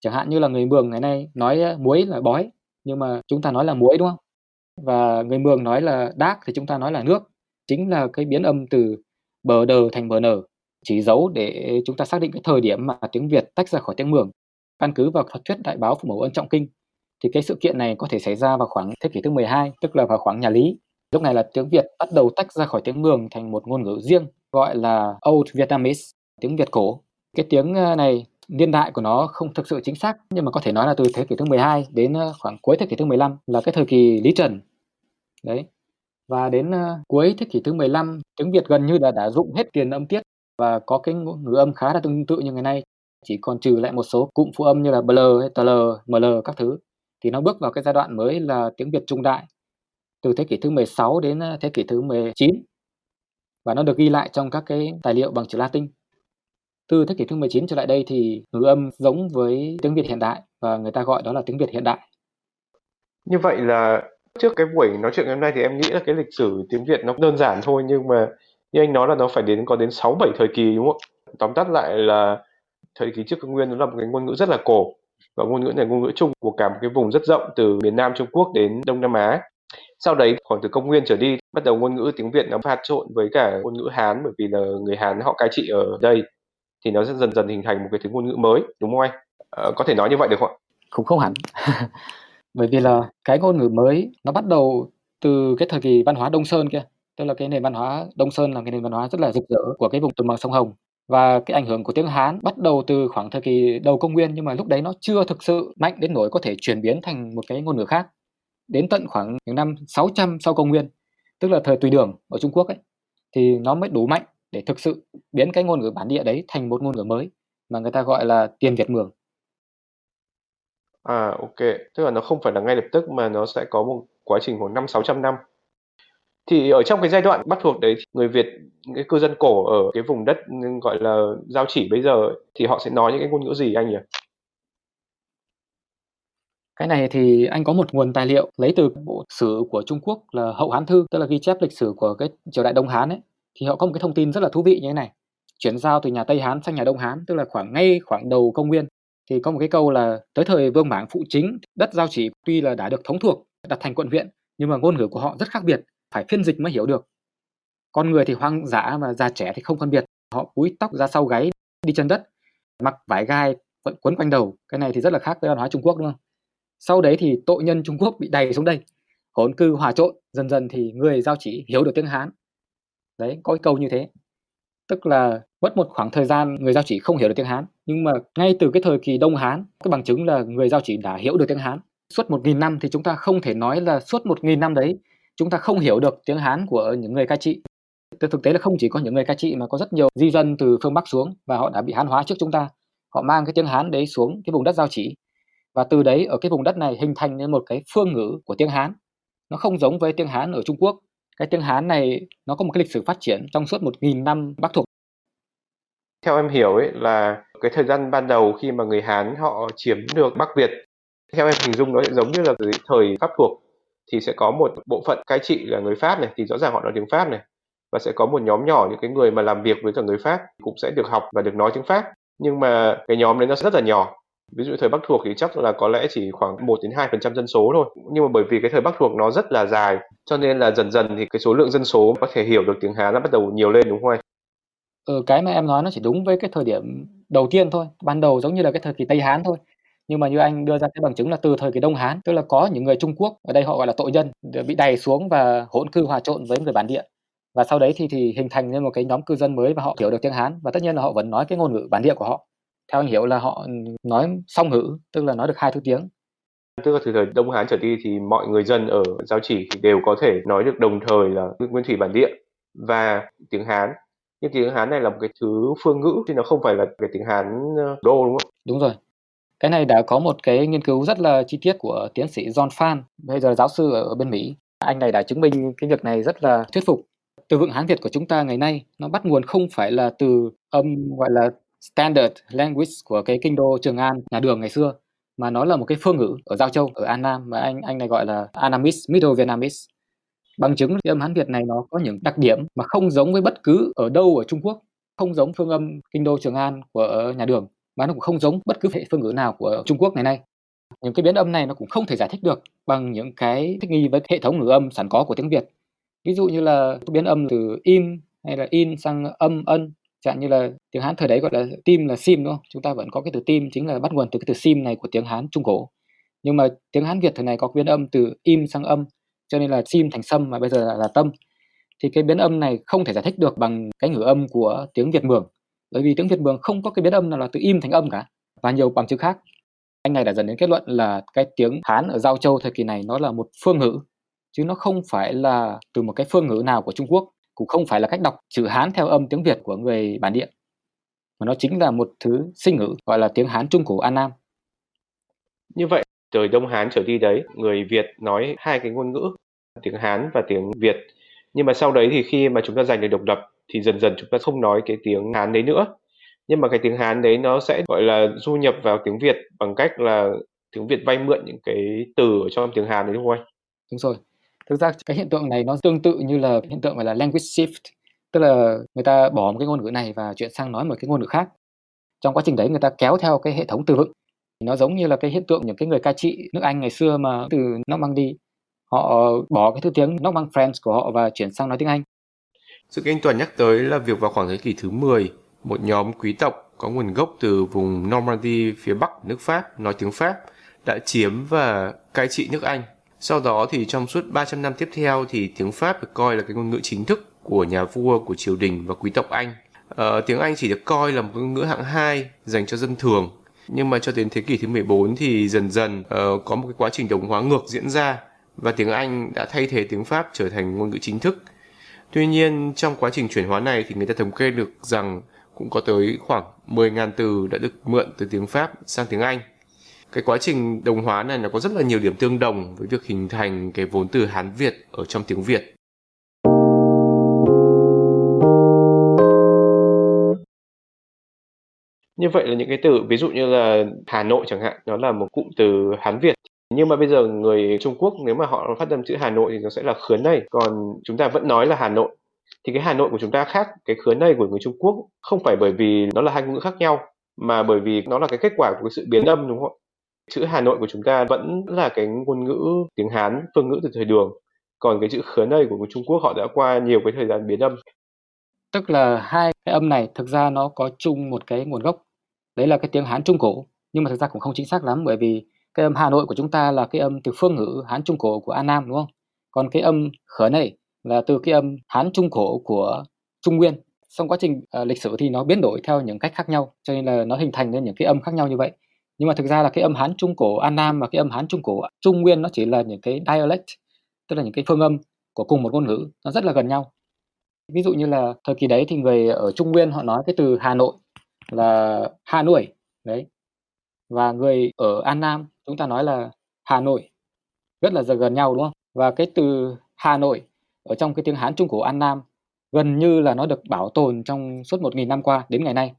chẳng hạn như là người mường ngày nay nói muối là bói, nhưng mà chúng ta nói là muối, đúng không? Và người Mường nói là đác thì chúng ta nói là nước chính là cái biến âm từ bờ đờ thành bờ nở chỉ dấu để chúng ta xác định cái thời điểm mà tiếng Việt tách ra khỏi tiếng Mường căn cứ vào thuật thuyết đại báo phủ mẫu ân trọng kinh thì cái sự kiện này có thể xảy ra vào khoảng thế kỷ thứ 12, tức là vào khoảng nhà Lý. Lúc này là tiếng Việt bắt đầu tách ra khỏi tiếng Mường thành một ngôn ngữ riêng gọi là Old Vietnamese, tiếng Việt cổ. Cái tiếng ờ, này niên đại của nó không thực sự chính xác nhưng mà có thể nói là từ thế kỷ thứ 12 đến ờ, khoảng cuối thế kỷ thứ 15 là cái thời kỳ Lý Trần. Đấy. Và đến ờ, cuối thế kỷ thứ 15, tiếng Việt gần như đã đã dụng hết tiền âm tiết và có cái ngữ âm khá là tương tự như ngày nay, chỉ còn trừ lại một số cụm phụ âm như là bl hay tl, ml các thứ thì nó bước vào cái giai đoạn mới là tiếng Việt trung đại từ thế kỷ thứ 16 đến ờ, thế kỷ thứ 19 và nó được ghi lại trong các cái tài liệu bằng chữ Latin. Từ thế kỷ thứ 19 trở lại đây thì ngữ âm giống với tiếng Việt hiện đại và người ta gọi đó là tiếng Việt hiện đại. Như vậy là trước cái buổi nói chuyện ngày hôm nay thì em nghĩ là cái lịch sử tiếng Việt nó đơn giản thôi, nhưng mà như anh nói là nó phải đến, có đến 6 7 thời kỳ, đúng không ạ? Tóm tắt lại là thời kỳ trước công nguyên nó là một cái ngôn ngữ rất là cổ và ngôn ngữ này ngôn ngữ chung của cả một cái vùng rất rộng từ miền Nam Trung Quốc đến Đông Nam Á. Sau đấy, khoảng từ công nguyên trở đi, bắt đầu ngôn ngữ tiếng Việt nó pha trộn với cả ngôn ngữ Hán bởi vì là người Hán họ cai trị ở đây thì nó sẽ dần dần hình thành một cái thứ ngôn ngữ mới đúng không anh? À, có thể nói như vậy được không ạ? Cũng không hẳn. bởi vì là cái ngôn ngữ mới nó bắt đầu từ cái thời kỳ văn hóa Đông Sơn kia tức là cái nền văn hóa Đông Sơn là cái nền văn hóa rất là rực rỡ của cái vùng đồng bằng sông Hồng và cái ảnh hưởng của tiếng Hán bắt đầu từ khoảng thời kỳ đầu công nguyên nhưng mà lúc đấy nó chưa thực sự mạnh đến nỗi có thể chuyển biến thành một cái ngôn ngữ khác đến tận khoảng những năm 600 sau công nguyên tức là thời tùy đường ở Trung Quốc ấy thì nó mới đủ mạnh để thực sự biến cái ngôn ngữ bản địa đấy thành một ngôn ngữ mới mà người ta gọi là tiền Việt mường À, ok, tức là nó không phải là ngay lập tức mà nó sẽ có một quá trình khoảng năm sáu trăm năm. Thì ở trong cái giai đoạn Bắc thuộc đấy, người Việt, cái cư dân cổ ở cái vùng đất gọi là Giao Chỉ bây giờ thì họ sẽ nói những cái ngôn ngữ gì anh nhỉ? Cái này thì anh có một nguồn tài liệu lấy từ bộ sử của Trung Quốc là Hậu Hán Thư, tức là ghi chép lịch sử của cái triều đại Đông Hán ấy. Thì họ có một cái thông tin rất là thú vị như thế này. Chuyển giao từ nhà Tây Hán sang nhà Đông Hán, tức là khoảng ngay khoảng đầu công nguyên thì có một cái câu là tới thời Vương Mãng phụ chính, đất giao chỉ tuy là đã được thống thuộc, đặt thành quận huyện, nhưng mà ngôn ngữ của họ rất khác biệt, phải phiên dịch mới hiểu được. Con người thì hoang dã và già trẻ thì không phân biệt, họ cúi tóc ra sau gáy, đi chân đất, mặc vải gai vẫn quấn quanh đầu, cái này thì rất là khác với văn hóa Trung Quốc đúng không? Sau đấy thì tội nhân Trung Quốc bị đầy xuống đây, hỗn cư hòa trộn, dần dần thì người giao chỉ hiểu được tiếng Hán. Đấy, có cái câu như thế. Tức là mất một khoảng thời gian người giao chỉ không hiểu được tiếng Hán. Nhưng mà ngay từ cái thời kỳ Đông Hán cái bằng chứng là người giao chỉ đã hiểu được tiếng Hán. Suốt một nghìn năm thì chúng ta không thể nói là suốt một nghìn năm đấy chúng ta không hiểu được tiếng Hán của những người cai trị. Thực tế là không chỉ có những người cai trị mà có rất nhiều di dân từ phương Bắc xuống và họ đã bị Hán hóa trước chúng ta. Họ mang cái tiếng Hán đấy xuống cái vùng đất giao chỉ. Và từ đấy ở cái vùng đất này hình thành nên một cái phương ngữ của tiếng Hán. Nó không giống với tiếng Hán ở Trung Quốc cái tiếng Hán này nó có một cái lịch sử phát triển trong suốt một nghìn năm Bắc thuộc. Theo em hiểu ấy là cái thời gian ban đầu khi mà người Hán họ chiếm được Bắc Việt, theo em hình dung nó giống như là thời Pháp thuộc thì sẽ có một bộ phận cai trị là người Pháp này thì rõ ràng họ nói tiếng Pháp này và sẽ có một nhóm nhỏ những cái người mà làm việc với cả người Pháp cũng sẽ được học và được nói tiếng Pháp. Nhưng mà cái nhóm đấy nó rất là nhỏ ví dụ thời Bắc thuộc thì chắc là có lẽ chỉ khoảng 1 đến 2 phần trăm dân số thôi nhưng mà bởi vì cái thời Bắc thuộc nó rất là dài cho nên là dần dần thì cái số lượng dân số có thể hiểu được tiếng Hán nó bắt đầu nhiều lên đúng không anh? Ừ, cái mà em nói nó chỉ đúng với cái thời điểm đầu tiên thôi, ban đầu giống như là cái thời kỳ Tây Hán thôi. Nhưng mà như anh đưa ra cái bằng chứng là từ thời kỳ Đông Hán, tức là có những người Trung Quốc, ở đây họ gọi là tội nhân, bị đày xuống và hỗn cư hòa trộn với người bản địa. Và sau đấy thì thì hình thành nên một cái nhóm cư dân mới và họ hiểu được tiếng Hán và tất nhiên là họ vẫn nói cái ngôn ngữ bản địa của họ. Theo anh hiểu là họ nói song ngữ, tức là nói được hai thứ tiếng. Tức là từ thời Đông Hán trở đi thì mọi người dân ở giáo chỉ thì đều có thể nói được đồng thời là nguyên thủy bản địa và tiếng Hán nhưng tiếng Hán này là một cái thứ phương ngữ chứ nó không phải là cái tiếng Hán ờ, đô đúng không? Đúng rồi. Cái này đã có một cái nghiên cứu rất là chi tiết của tiến sĩ John Phan, bây giờ giáo sư ở bên Mỹ. Anh này đã chứng minh cái việc này rất là thuyết phục. Từ vựng Hán Việt của chúng ta ngày nay nó bắt nguồn không phải là từ âm gọi là standard language của cái kinh đô Trường An, nhà Đường ngày xưa, mà nó là một cái phương ngữ ở Giao Châu, ở An Nam mà anh anh này gọi là Annamese, Middle Vietnamese Bằng chứng âm Hán Việt này nó có những đặc điểm mà không giống với bất cứ ở đâu ở Trung Quốc, không giống phương âm kinh đô Trường An của nhà Đường, mà nó cũng không giống bất cứ hệ phương ngữ nào của Trung Quốc ngày nay. Những cái biến âm này nó cũng không thể giải thích được bằng những cái thích nghi với hệ thống ngữ âm sẵn có của tiếng Việt. Ví dụ như là biến âm từ im hay là in sang âm ân chẳng như là tiếng Hán thời đấy gọi là tim là sim đúng không? Chúng ta vẫn có cái từ tim chính là bắt nguồn từ cái từ sim này của tiếng Hán Trung cổ. nhưng mà tiếng Hán Việt thời này có biến âm từ im sang âm cho nên là sim thành sâm mà bây giờ là, là tâm thì cái biến âm này không thể giải thích được bằng cái ngữ âm của tiếng Việt Mường bởi vì tiếng Việt Mường không có cái biến âm nào là từ im thành âm cả và nhiều bằng chứng khác anh này đã dẫn đến kết luận là cái tiếng Hán ở Giao Châu thời kỳ này nó là một phương ngữ chứ nó không phải là từ một cái phương ngữ nào của Trung Quốc cũng không phải là cách đọc chữ Hán theo âm tiếng Việt của người bản địa mà nó chính là một thứ sinh ngữ gọi là tiếng Hán Trung Cổ An Nam như vậy từ Đông Hán trở đi đấy người Việt nói hai cái ngôn ngữ tiếng Hán và tiếng Việt nhưng mà sau đấy thì khi mà chúng ta giành được độc lập thì dần dần chúng ta không nói cái tiếng Hán đấy nữa nhưng mà cái tiếng Hán đấy nó sẽ gọi là du nhập vào tiếng Việt bằng cách là tiếng Việt vay mượn những cái từ ở trong tiếng Hán đấy đúng không anh? Đúng rồi. Thực ra cái hiện tượng này nó tương tự như là hiện tượng gọi là language shift, tức là người ta bỏ một cái ngôn ngữ này và chuyển sang nói một cái ngôn ngữ khác. Trong quá trình đấy người ta kéo theo cái hệ thống từ vựng. Nó giống như là cái hiện tượng những cái người cai trị nước Anh ngày xưa mà từ Normandy họ bỏ cái thứ tiếng Norman French của họ và chuyển sang nói tiếng Anh. Sự anh Toàn nhắc tới là việc vào khoảng thế kỷ thứ 10, một nhóm quý tộc có nguồn gốc từ vùng Normandy phía bắc nước Pháp nói tiếng Pháp đã chiếm và cai trị nước Anh. Sau đó thì trong suốt 300 năm tiếp theo thì tiếng Pháp được coi là cái ngôn ngữ chính thức của nhà vua, của triều đình và quý tộc Anh. Ờ, tiếng Anh chỉ được coi là một ngôn ngữ hạng hai dành cho dân thường. Nhưng mà cho đến thế kỷ thứ 14 thì dần dần uh, có một cái quá trình đồng hóa ngược diễn ra và tiếng Anh đã thay thế tiếng Pháp trở thành ngôn ngữ chính thức. Tuy nhiên trong quá trình chuyển hóa này thì người ta thống kê được rằng cũng có tới khoảng 10.000 từ đã được mượn từ tiếng Pháp sang tiếng Anh. Cái quá trình đồng hóa này nó có rất là nhiều điểm tương đồng với việc hình thành cái vốn từ Hán Việt ở trong tiếng Việt. Như vậy là những cái từ ví dụ như là Hà Nội chẳng hạn, nó là một cụm từ Hán Việt. Nhưng mà bây giờ người Trung Quốc nếu mà họ phát âm chữ Hà Nội thì nó sẽ là khứa này, còn chúng ta vẫn nói là Hà Nội thì cái Hà Nội của chúng ta khác cái khứa này của người Trung Quốc không phải bởi vì nó là hai ngôn ngữ khác nhau mà bởi vì nó là cái kết quả của cái sự biến âm đúng không ạ? Chữ Hà Nội của chúng ta vẫn là cái ngôn ngữ tiếng Hán phương ngữ từ thời Đường còn cái chữ khứa này của người Trung Quốc họ đã qua nhiều cái thời gian biến âm tức là hai cái âm này thực ra nó có chung một cái nguồn gốc đấy là cái tiếng Hán Trung Cổ nhưng mà thực ra cũng không chính xác lắm bởi vì cái âm Hà Nội của chúng ta là cái âm từ phương ngữ Hán Trung Cổ của An Nam đúng không còn cái âm khứa này là từ cái âm Hán Trung Cổ của Trung Nguyên. Trong quá trình uh, lịch sử thì nó biến đổi theo những cách khác nhau, cho nên là nó hình thành nên những cái âm khác nhau như vậy. Nhưng mà thực ra là cái âm Hán Trung Cổ An Nam và cái âm Hán Trung Cổ Trung Nguyên nó chỉ là những cái dialect, tức là những cái phương âm của cùng một ngôn ngữ, nó rất là gần nhau. Ví dụ như là thời kỳ đấy thì người ở Trung Nguyên họ nói cái từ Hà Nội là Hà Nội, đấy. Và người ở An Nam chúng ta nói là Hà Nội, rất là gần nhau đúng không? Và cái từ Hà Nội ở trong cái tiếng Hán Trung Cổ An Nam gần như là nó được bảo tồn trong suốt một nghìn năm qua đến ngày nay.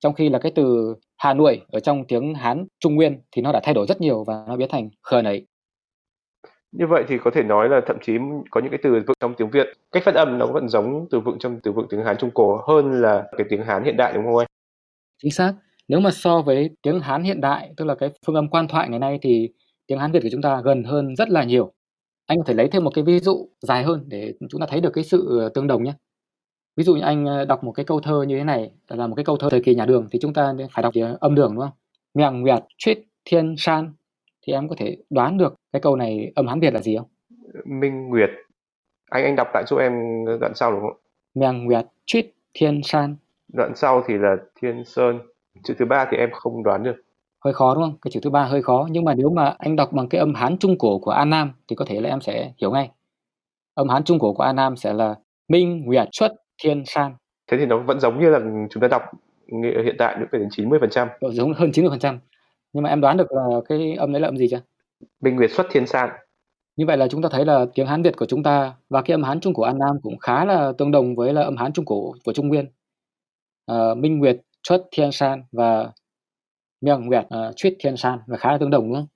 Trong khi là cái từ Hà Nội ở trong tiếng Hán Trung Nguyên thì nó đã thay đổi rất nhiều và nó biến thành khờ nấy. Như vậy thì có thể nói là thậm chí có những cái từ vựng trong tiếng Việt, cách phát âm nó vẫn giống từ vựng trong từ vựng tiếng Hán Trung Cổ hơn là cái tiếng Hán hiện đại đúng không anh? Chính xác. Nếu mà so với tiếng Hán hiện đại, tức là cái phương âm quan thoại ngày nay thì tiếng Hán Việt của chúng ta gần hơn rất là nhiều. Anh có thể lấy thêm một cái ví dụ dài hơn để chúng ta thấy được cái sự tương đồng nhé. Ví dụ như anh ờ, đọc một cái câu thơ như thế này, là một cái câu thơ thời kỳ nhà Đường thì chúng ta phải đọc âm đường đúng không? Mèng nguyệt chuyết thiên san thì em có thể đoán được cái câu này âm Hán Việt là gì không? Minh Nguyệt. Anh anh đọc tại chỗ em đoạn sau đúng không? Mèng nguyệt chuyết thiên san. Đoạn sau thì là Thiên Sơn. Chữ thứ ba thì em không đoán được hơi khó đúng không? Cái chữ thứ ba hơi khó nhưng mà nếu mà anh đọc bằng cái âm Hán Trung cổ của An Nam thì có thể là em sẽ hiểu ngay. Âm Hán Trung cổ của An Nam sẽ là Minh Nguyệt xuất Thiên San. Thế thì nó vẫn giống như là chúng ta đọc hiện tại nữa phải đến 90%. Độ giống hơn 90%. Nhưng mà em đoán được là cái âm đấy là âm gì chưa? Minh Nguyệt xuất Thiên San. Như vậy là chúng ta thấy là tiếng Hán Việt của chúng ta và cái âm Hán Trung cổ An Nam cũng khá là tương đồng với là âm Hán Trung cổ của Trung Nguyên. À, Minh Nguyệt xuất Thiên San và Miệng Nguyệt uh, Chuyết Thiên San và khá là tương đồng đúng không?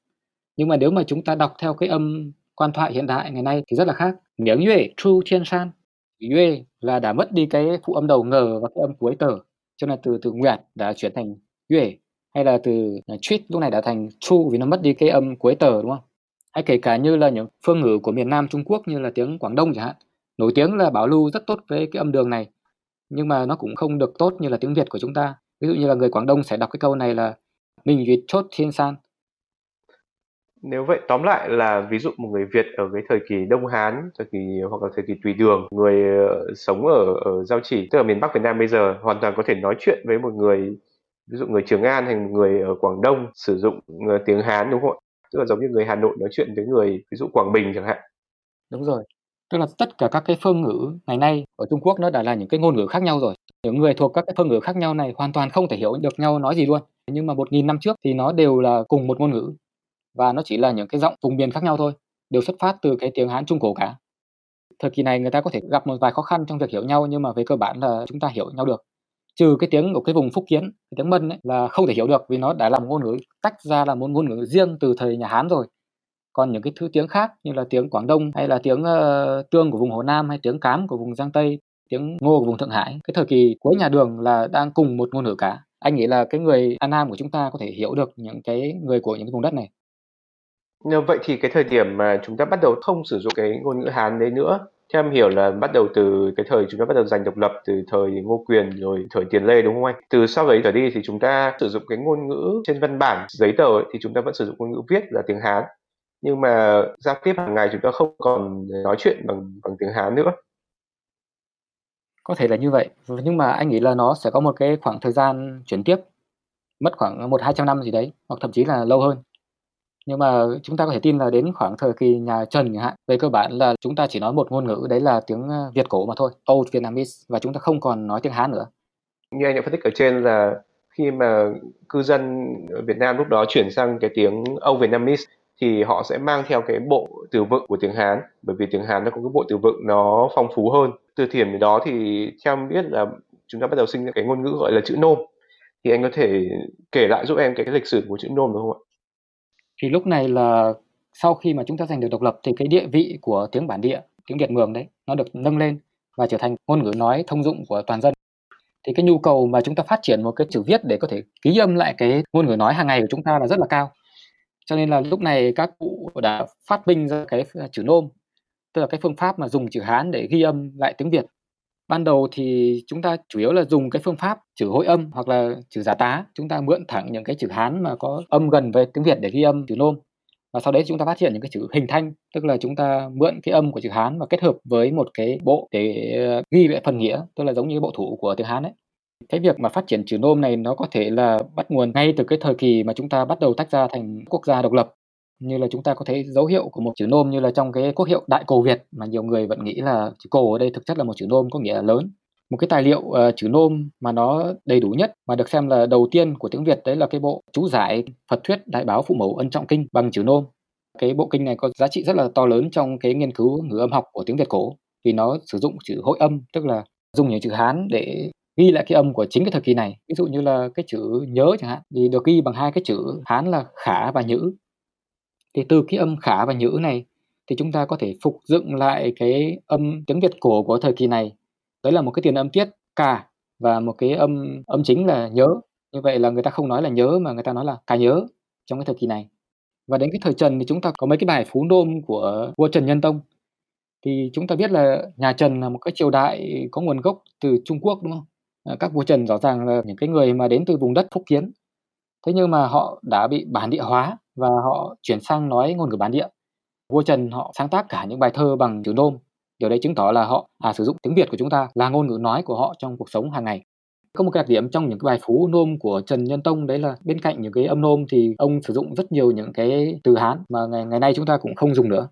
Nhưng mà nếu mà chúng ta đọc theo cái âm quan thoại hiện đại ngày nay thì rất là khác. Miếng Yue Tru Thiên San. Yue là đã mất đi cái phụ âm đầu ngờ và cái âm cuối tờ. Cho nên từ từ Nguyệt đã chuyển thành Yue hay là từ à, Chuyết lúc này đã thành Chu vì nó mất đi cái âm cuối tờ đúng không? Hay kể cả như là những phương ngữ của miền Nam Trung Quốc như là tiếng Quảng Đông chẳng hạn. Nổi tiếng là bảo lưu rất tốt với cái âm đường này. Nhưng mà nó cũng không được tốt như là tiếng Việt của chúng ta. Ví dụ như là người Quảng Đông sẽ đọc cái câu này là mình duyệt chốt thiên san nếu vậy tóm lại là ví dụ một người Việt ở cái thời kỳ Đông Hán, thời kỳ hoặc là thời kỳ Tùy Đường, người uh, sống ở ở Giao Chỉ, tức là miền Bắc Việt Nam bây giờ hoàn toàn có thể nói chuyện với một người ví dụ người Trường An hay người ở Quảng Đông sử dụng ờ, tiếng Hán đúng không ạ? Tức là giống như người Hà Nội nói chuyện với người ví dụ Quảng Bình chẳng hạn. Đúng rồi. Tức là tất cả các cái phương ngữ ngày nay ở Trung Quốc nó đã là những cái ngôn ngữ khác nhau rồi. Những người thuộc các cái phương ngữ khác nhau này hoàn toàn không thể hiểu được nhau nói gì luôn. Nhưng mà một nghìn năm trước thì nó đều là cùng một ngôn ngữ và nó chỉ là những cái giọng vùng miền khác nhau thôi, đều xuất phát từ cái tiếng Hán Trung Cổ cả. Thời kỳ này người ta có thể gặp một vài khó khăn trong việc hiểu nhau nhưng mà về cơ bản là chúng ta hiểu nhau được. Trừ cái tiếng của cái vùng Phúc Kiến, cái tiếng Mân ấy, là không thể hiểu được vì nó đã là một ngôn ngữ tách ra là một ngôn ngữ riêng từ thời nhà Hán rồi. Còn những cái thứ tiếng khác như là tiếng Quảng Đông hay là tiếng uh, Tương của vùng Hồ Nam hay tiếng Cám của vùng Giang Tây, tiếng Ngô của vùng Thượng Hải, cái thời kỳ cuối nhà Đường là đang cùng một ngôn ngữ cả. Anh nghĩ là cái người An Nam của chúng ta có thể hiểu được những cái người của những cái vùng đất này. Vậy thì cái thời điểm mà chúng ta bắt đầu không sử dụng cái ngôn ngữ Hán đấy nữa, theo em hiểu là bắt đầu từ cái thời chúng ta bắt đầu giành độc lập từ thời Ngô Quyền rồi thời Tiền Lê đúng không anh? Từ sau đấy trở đi thì chúng ta sử dụng cái ngôn ngữ trên văn bản giấy tờ ấy, thì chúng ta vẫn sử dụng ngôn ngữ viết là tiếng Hán. Nhưng mà giao tiếp hàng ngày chúng ta không còn nói chuyện bằng bằng tiếng Hán nữa. Có thể là như vậy, nhưng mà anh nghĩ là nó sẽ có một cái khoảng thời gian chuyển tiếp, mất khoảng một hai trăm năm gì đấy, hoặc thậm chí là lâu hơn. Nhưng mà chúng ta có thể tin là đến khoảng thời kỳ nhà Trần chẳng hạn, về cơ bản là chúng ta chỉ nói một ngôn ngữ đấy là tiếng ờ, Việt cổ mà thôi, Old Vietnamese và chúng ta không còn nói tiếng Hán nữa. Như anh đã phân tích ở trên là khi mà cư dân Việt Nam lúc đó chuyển sang cái tiếng Old Vietnamese thì họ sẽ mang theo cái bộ từ vựng của tiếng Hán bởi vì tiếng Hán nó có cái bộ từ vựng nó phong phú hơn. Từ thiểm đó thì theo em biết là chúng ta bắt đầu sinh ra cái ngôn ngữ gọi là chữ nôm. Thì anh có thể kể lại giúp em cái, cái lịch sử của chữ nôm được không ạ? Thì lúc này là sau khi mà chúng ta giành được độc lập thì cái địa vị của tiếng bản địa, tiếng Việt Mường đấy, nó được nâng lên và trở thành ngôn ngữ nói thông dụng của toàn dân. Thì cái nhu cầu mà chúng ta phát triển một cái chữ viết để có thể ký âm lại cái ngôn ngữ nói hàng ngày của chúng ta là rất là cao. Cho nên là lúc này các cụ đã phát minh ra cái chữ nôm, tức là cái phương pháp mà dùng chữ Hán để ghi âm lại tiếng Việt. Ban đầu thì chúng ta chủ yếu là dùng cái phương pháp chữ hội âm hoặc là chữ giả tá, chúng ta mượn thẳng những cái chữ Hán mà có âm gần với tiếng Việt để ghi âm chữ nôm. Và sau đấy chúng ta phát hiện những cái chữ hình thanh, tức là chúng ta mượn cái âm của chữ Hán và kết hợp với một cái bộ để ờ, ghi lại phần nghĩa, tức là giống như cái bộ thủ của tiếng Hán ấy. Cái việc mà phát triển chữ nôm này nó có thể là bắt nguồn ngay từ cái thời kỳ mà chúng ta bắt đầu tách ra thành quốc gia độc lập như là chúng ta có thấy dấu hiệu của một chữ nôm như là trong cái quốc hiệu Đại Cổ Việt mà nhiều người vẫn nghĩ là chữ cổ ở đây thực chất là một chữ nôm có nghĩa là lớn. Một cái tài liệu uh, chữ nôm mà nó đầy đủ nhất mà được xem là đầu tiên của tiếng Việt đấy là cái bộ chú giải Phật thuyết Đại báo Phụ mẫu ân trọng kinh bằng chữ nôm. Cái bộ kinh này có giá trị rất là to lớn trong cái nghiên cứu ngữ âm học của tiếng Việt cổ vì nó sử dụng chữ hội âm tức là dùng những chữ Hán để ghi lại cái âm của chính cái thời kỳ này. Ví dụ như là cái chữ nhớ chẳng hạn thì được ghi bằng hai cái chữ Hán là khả và nhữ thì từ cái âm khả và nhữ này thì chúng ta có thể phục dựng lại cái âm tiếng Việt cổ của thời kỳ này. Đấy là một cái tiền âm tiết cả và một cái âm âm chính là nhớ. Như vậy là người ta không nói là nhớ mà người ta nói là cả nhớ trong cái thời kỳ này. Và đến cái thời Trần thì chúng ta có mấy cái bài phú nôm của vua Trần Nhân Tông. Thì chúng ta biết là nhà Trần là một cái triều đại có nguồn gốc từ Trung Quốc, đúng không? À, các vua Trần rõ ràng là những cái người mà đến từ vùng đất Phúc Kiến. Thế nhưng mà họ đã bị bản địa hóa và họ chuyển sang nói ngôn ngữ bản địa. Vua Trần họ sáng tác cả những bài thơ bằng chữ nôm. Điều đấy chứng tỏ là họ à, sử dụng tiếng Việt của chúng ta là ngôn ngữ nói của họ trong cuộc sống hàng ngày. Có một cái đặc điểm trong những cái bài phú nôm của Trần Nhân Tông đấy là bên cạnh những cái âm nôm thì ông sử dụng rất nhiều những cái từ Hán mà ngày ngày nay chúng ta cũng không dùng nữa.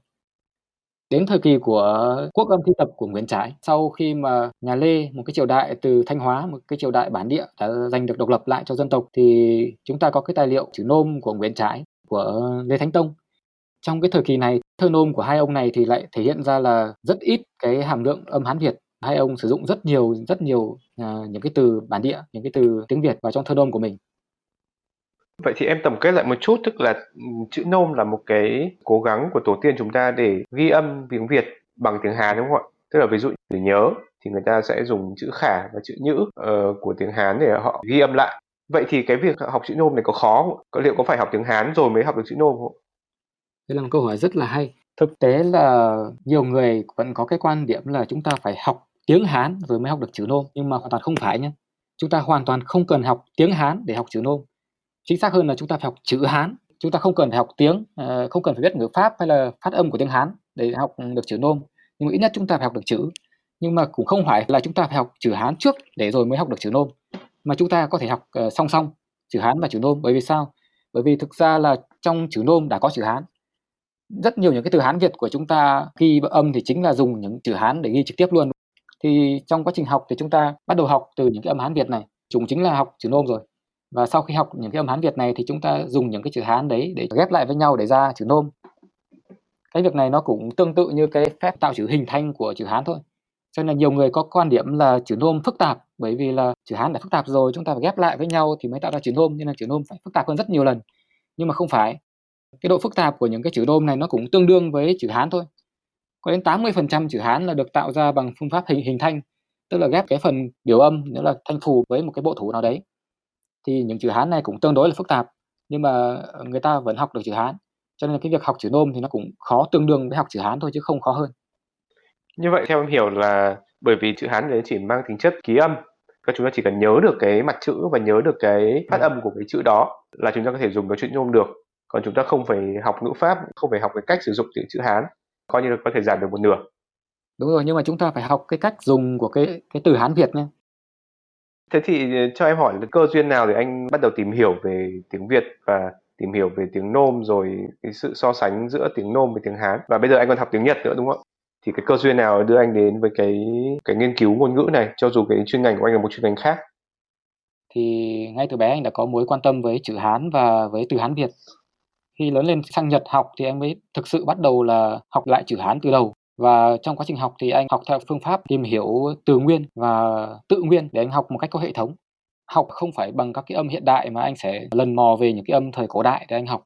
Đến thời kỳ của quốc âm thi tập của Nguyễn Trãi, sau khi mà nhà Lê, một cái triều đại từ Thanh Hóa, một cái triều đại bản địa đã giành được độc lập lại cho dân tộc thì chúng ta có cái tài liệu chữ nôm của Nguyễn Trãi của Lê Thánh Tông. Trong cái thời kỳ này, thơ nôm của hai ông này thì lại thể hiện ra là rất ít cái hàm lượng âm Hán Việt. Hai ông sử dụng rất nhiều rất nhiều uh, những cái từ bản địa, những cái từ tiếng Việt vào trong thơ nôm của mình. Vậy thì em tổng kết lại một chút tức là ừ, chữ nôm là một cái cố gắng của tổ tiên chúng ta để ghi âm tiếng Việt bằng tiếng Hán đúng không ạ? Tức là ví dụ để nhớ thì người ta sẽ dùng chữ khả và chữ nhữ uh, của tiếng Hán để họ ghi âm lại. Vậy thì cái việc học chữ nôm này có khó không? Có liệu có phải học tiếng Hán rồi mới học được chữ nôm không? Đây là một câu hỏi rất là hay. Thực tế là nhiều người vẫn có cái quan điểm là chúng ta phải học tiếng Hán rồi mới học được chữ nôm nhưng mà hoàn toàn không phải nhé. Chúng ta hoàn toàn không cần học tiếng Hán để học chữ nôm chính xác hơn là chúng ta phải học chữ Hán chúng ta không cần phải học tiếng ờ, không cần phải biết ngữ pháp hay là phát âm của tiếng hán để học được chữ nôm nhưng mà ít nhất chúng ta phải học được chữ nhưng mà cũng không phải là chúng ta phải học chữ hán trước để rồi mới học được chữ nôm mà chúng ta có thể học uh, song song chữ hán và chữ nôm. Bởi vì sao? Bởi vì thực ra là trong chữ nôm đã có chữ hán. Rất nhiều những cái từ hán việt của chúng ta ghi âm thì chính là dùng những chữ hán để ghi trực tiếp luôn. Thì trong quá trình học thì chúng ta bắt đầu học từ những cái âm hán việt này. Chúng chính là học chữ nôm rồi. Và sau khi học những cái âm hán việt này thì chúng ta dùng những cái chữ hán đấy để ghép lại với nhau để ra chữ nôm. Cái việc này nó cũng tương tự như cái phép tạo chữ hình thanh của chữ hán thôi. Cho nên là nhiều người có quan điểm là chữ nôm phức tạp bởi vì là chữ hán đã phức tạp rồi, chúng ta phải ghép lại với nhau thì mới tạo ra chữ nôm, nên là chữ nôm phải phức tạp hơn rất nhiều lần. Nhưng mà không phải, cái độ phức tạp của những cái chữ nôm này nó cũng tương đương với chữ hán thôi. Có đến 80% chữ hán là được tạo ra bằng phương pháp hình hình thanh, tức là ghép cái phần biểu âm nữa là thanh phù với một cái bộ thủ nào đấy. Thì những chữ hán này cũng tương đối là phức tạp, nhưng mà ờ, người ta vẫn học được chữ hán. Cho nên là cái việc học chữ nôm thì nó cũng khó tương đương với học chữ hán thôi, chứ không khó hơn. Như vậy theo em hiểu là bởi vì chữ hán đấy chỉ mang tính chất ký âm các chúng ta chỉ cần nhớ được cái mặt chữ và nhớ được cái phát âm của cái chữ đó là chúng ta có thể dùng cái chữ nôm được. Còn chúng ta không phải học ngữ pháp không phải học cái cách sử dụng chữ chữ hán. Coi như là có thể giảm được một nửa. Đúng rồi nhưng mà chúng ta phải học cái cách dùng của cái cái từ hán việt nhé. Thế thì cho em hỏi là cơ duyên nào để anh bắt đầu tìm hiểu về tiếng việt và tìm hiểu về tiếng nôm rồi cái sự so sánh giữa tiếng nôm với tiếng hán? Và bây giờ anh còn học tiếng nhật nữa đúng không ạ thì cái cơ duyên nào đưa anh đến với cái cái nghiên cứu ngôn ngữ này, cho dù cái chuyên ngành của anh là một chuyên ngành khác? Thì ngay từ bé anh đã có mối quan tâm với chữ Hán và với từ Hán Việt. Khi lớn lên sang Nhật học thì anh mới thực sự bắt đầu là học lại chữ Hán từ đầu. Và trong quá trình học thì anh học theo phương pháp tìm hiểu từ nguyên và tự nguyên để anh học một cách có hệ thống. Học không phải bằng các cái âm hiện đại mà anh sẽ lần mò về những cái âm thời cổ đại để anh học.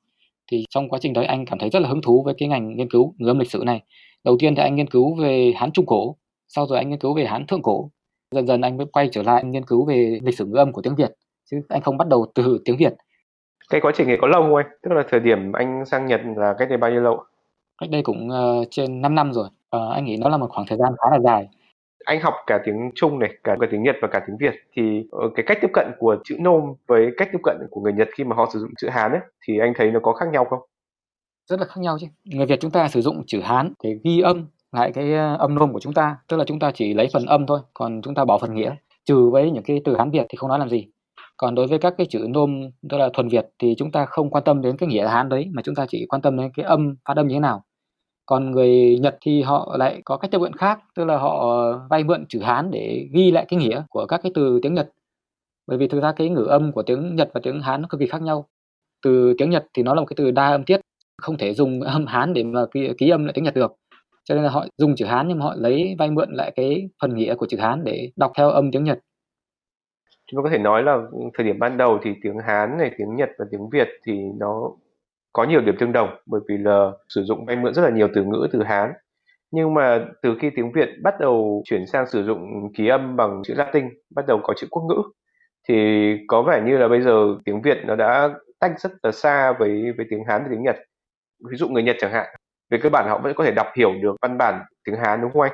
Thì trong quá trình đấy anh cảm thấy rất là hứng thú với cái ngành nghiên cứu ngữ âm lịch sử này đầu tiên thì anh nghiên cứu về hán trung cổ sau rồi anh nghiên cứu về hán thượng cổ. Dần dần anh mới quay trở lại nghiên cứu về lịch sử ngữ âm của tiếng việt chứ anh không bắt đầu từ tiếng việt. Cái quá trình này có lâu không anh? Tức là thời điểm anh sang nhật là cách đây bao nhiêu lâu? Cách đây cũng uh, trên 5 năm rồi. Uh, anh nghĩ nó là một khoảng thời gian khá là dài. Anh học cả tiếng Trung này, cả, cả tiếng Nhật và cả tiếng Việt thì uh, cái cách tiếp cận của chữ nôm với cách tiếp cận của người Nhật khi mà họ sử dụng chữ Hán ấy thì anh thấy nó có khác nhau không? Rất là khác nhau chứ. Người Việt chúng ta sử dụng chữ Hán để ghi âm lại cái ờ, âm nôm của chúng ta, tức là chúng ta chỉ lấy phần âm thôi, còn chúng ta bỏ phần nghĩa. Trừ với những cái từ Hán Việt thì không nói làm gì. Còn đối với các cái chữ nôm, tức là thuần Việt thì chúng ta không quan tâm đến cái nghĩa Hán đấy, mà chúng ta chỉ quan tâm đến cái âm, phát âm như thế nào. Còn người Nhật thì họ lại có cách tiếp cận khác, tức là họ vay mượn chữ Hán để ghi lại cái nghĩa của các cái từ tiếng Nhật. Bởi vì thực ra cái ngữ âm của tiếng Nhật và tiếng Hán nó cực kỳ khác nhau. Từ tiếng Nhật thì nó là một cái từ đa âm tiết không thể dùng âm Hán để mà ký, ký âm lại tiếng Nhật được. Cho nên là họ dùng chữ Hán nhưng mà họ lấy vay mượn lại cái phần nghĩa của chữ Hán để đọc theo âm tiếng Nhật. Chúng ta có thể nói là thời điểm ban đầu thì tiếng Hán này tiếng Nhật và tiếng Việt thì nó có nhiều điểm tương đồng bởi vì là sử dụng vay mượn rất là nhiều từ ngữ từ Hán. Nhưng mà từ khi tiếng Việt bắt đầu chuyển sang sử dụng ký âm bằng chữ Latin bắt đầu có chữ quốc ngữ thì có vẻ như là bây giờ tiếng Việt nó đã tách rất là xa với với tiếng Hán và tiếng Nhật ví dụ người Nhật chẳng hạn về cơ bản họ vẫn có thể đọc hiểu được văn bản tiếng Hán đúng không anh?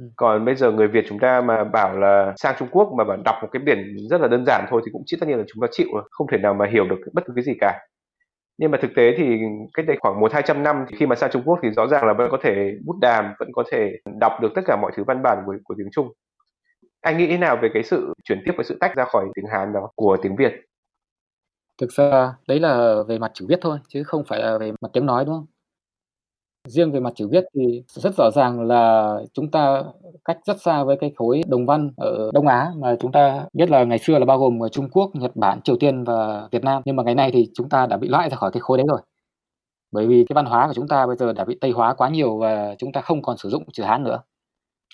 Ừ. Còn bây giờ người Việt chúng ta mà bảo là sang Trung Quốc mà bảo đọc một cái biển rất là đơn giản thôi thì cũng chỉ tất nhiên là chúng ta chịu rồi, không thể nào mà hiểu được bất cứ cái gì cả. Nhưng mà thực tế thì cách đây khoảng một hai trăm năm thì khi mà sang Trung Quốc thì rõ ràng là vẫn có thể bút đàm, vẫn có thể đọc được tất cả mọi thứ văn bản của, của tiếng Trung. Anh nghĩ thế nào về cái sự chuyển tiếp với sự tách ra khỏi tiếng Hán đó của tiếng Việt? Thực ra đấy là về mặt chữ viết thôi chứ không phải là về mặt tiếng nói đúng không? Riêng về mặt chữ viết thì rất rõ ràng là chúng ta cách rất xa với cái khối đồng văn ở Đông Á mà chúng ta biết là ngày xưa là bao gồm Trung Quốc, Nhật Bản, Triều Tiên và Việt Nam. Nhưng mà ngày nay thì chúng ta đã bị loại ra khỏi cái khối đấy rồi. Bởi vì cái văn hóa của chúng ta bây giờ đã bị Tây hóa quá nhiều và chúng ta không còn sử dụng chữ Hán nữa.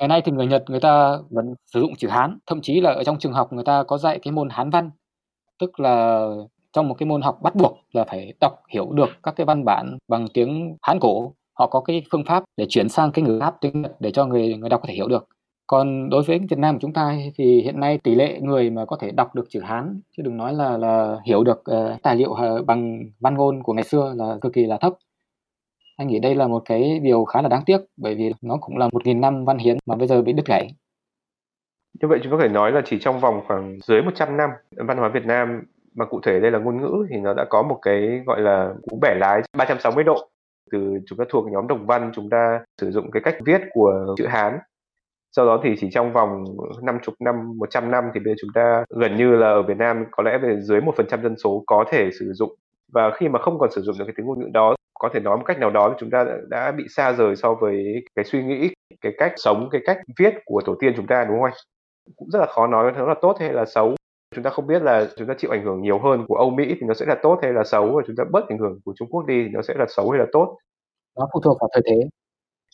Ngày nay thì người Nhật người ta vẫn sử dụng chữ Hán, thậm chí là ở trong trường học người ta có dạy cái môn Hán văn, tức là trong một cái môn học bắt buộc là phải đọc hiểu được các cái văn bản bằng tiếng Hán cổ. Họ có cái phương pháp để chuyển sang cái ngữ pháp tiếng Nhật để cho người người đọc có thể hiểu được. Còn đối với Việt Nam của chúng ta thì hiện nay tỷ lệ người mà có thể đọc được chữ Hán chứ đừng nói là là hiểu được uh, tài liệu uh, bằng văn ngôn của ngày xưa là cực kỳ là thấp. Anh nghĩ đây là một cái điều khá là đáng tiếc bởi vì nó cũng là một nghìn năm văn hiến mà bây giờ bị đứt gãy. Như vậy chúng có thể nói là chỉ trong vòng khoảng dưới 100 năm văn hóa Việt Nam mà cụ thể đây là ngôn ngữ thì nó đã có một cái gọi là cú bẻ lái 360 độ. Từ chúng ta thuộc nhóm đồng văn chúng ta sử dụng cái cách viết của chữ Hán. Sau đó thì chỉ trong vòng 50 năm, 100 năm thì bây giờ chúng ta gần như là ở Việt Nam có lẽ về dưới một phần trăm dân số có thể sử dụng. Và khi mà không còn sử dụng được cái tiếng ngôn ngữ đó có thể nói một cách nào đó chúng ta đã bị xa rời so với cái suy nghĩ cái cách sống cái cách viết của tổ tiên chúng ta đúng không anh? Cũng rất là khó nói nó là tốt hay là xấu chúng ta không biết là chúng ta chịu ảnh hưởng nhiều hơn của Âu Mỹ thì nó sẽ là tốt hay là xấu và chúng ta bớt ảnh hưởng của Trung Quốc đi thì nó sẽ là xấu hay là tốt. Nó phụ thuộc vào thời thế.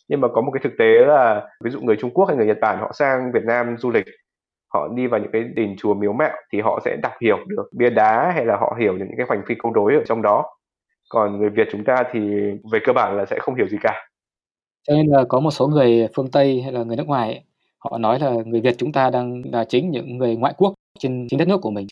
Nhưng mà có một cái thực tế là ví dụ người Trung Quốc hay người Nhật Bản họ sang Việt Nam du lịch họ đi vào những cái đền chùa miếu mạo thì họ sẽ đọc hiểu được bia đá hay là họ hiểu những cái hoành phi câu đối ở trong đó. Còn người Việt chúng ta thì về cơ bản là sẽ không hiểu gì cả. Cho nên là có một số người phương Tây hay là người nước ngoài họ nói là người Việt chúng ta đang là chính những người ngoại quốc trên chính đất nước của mình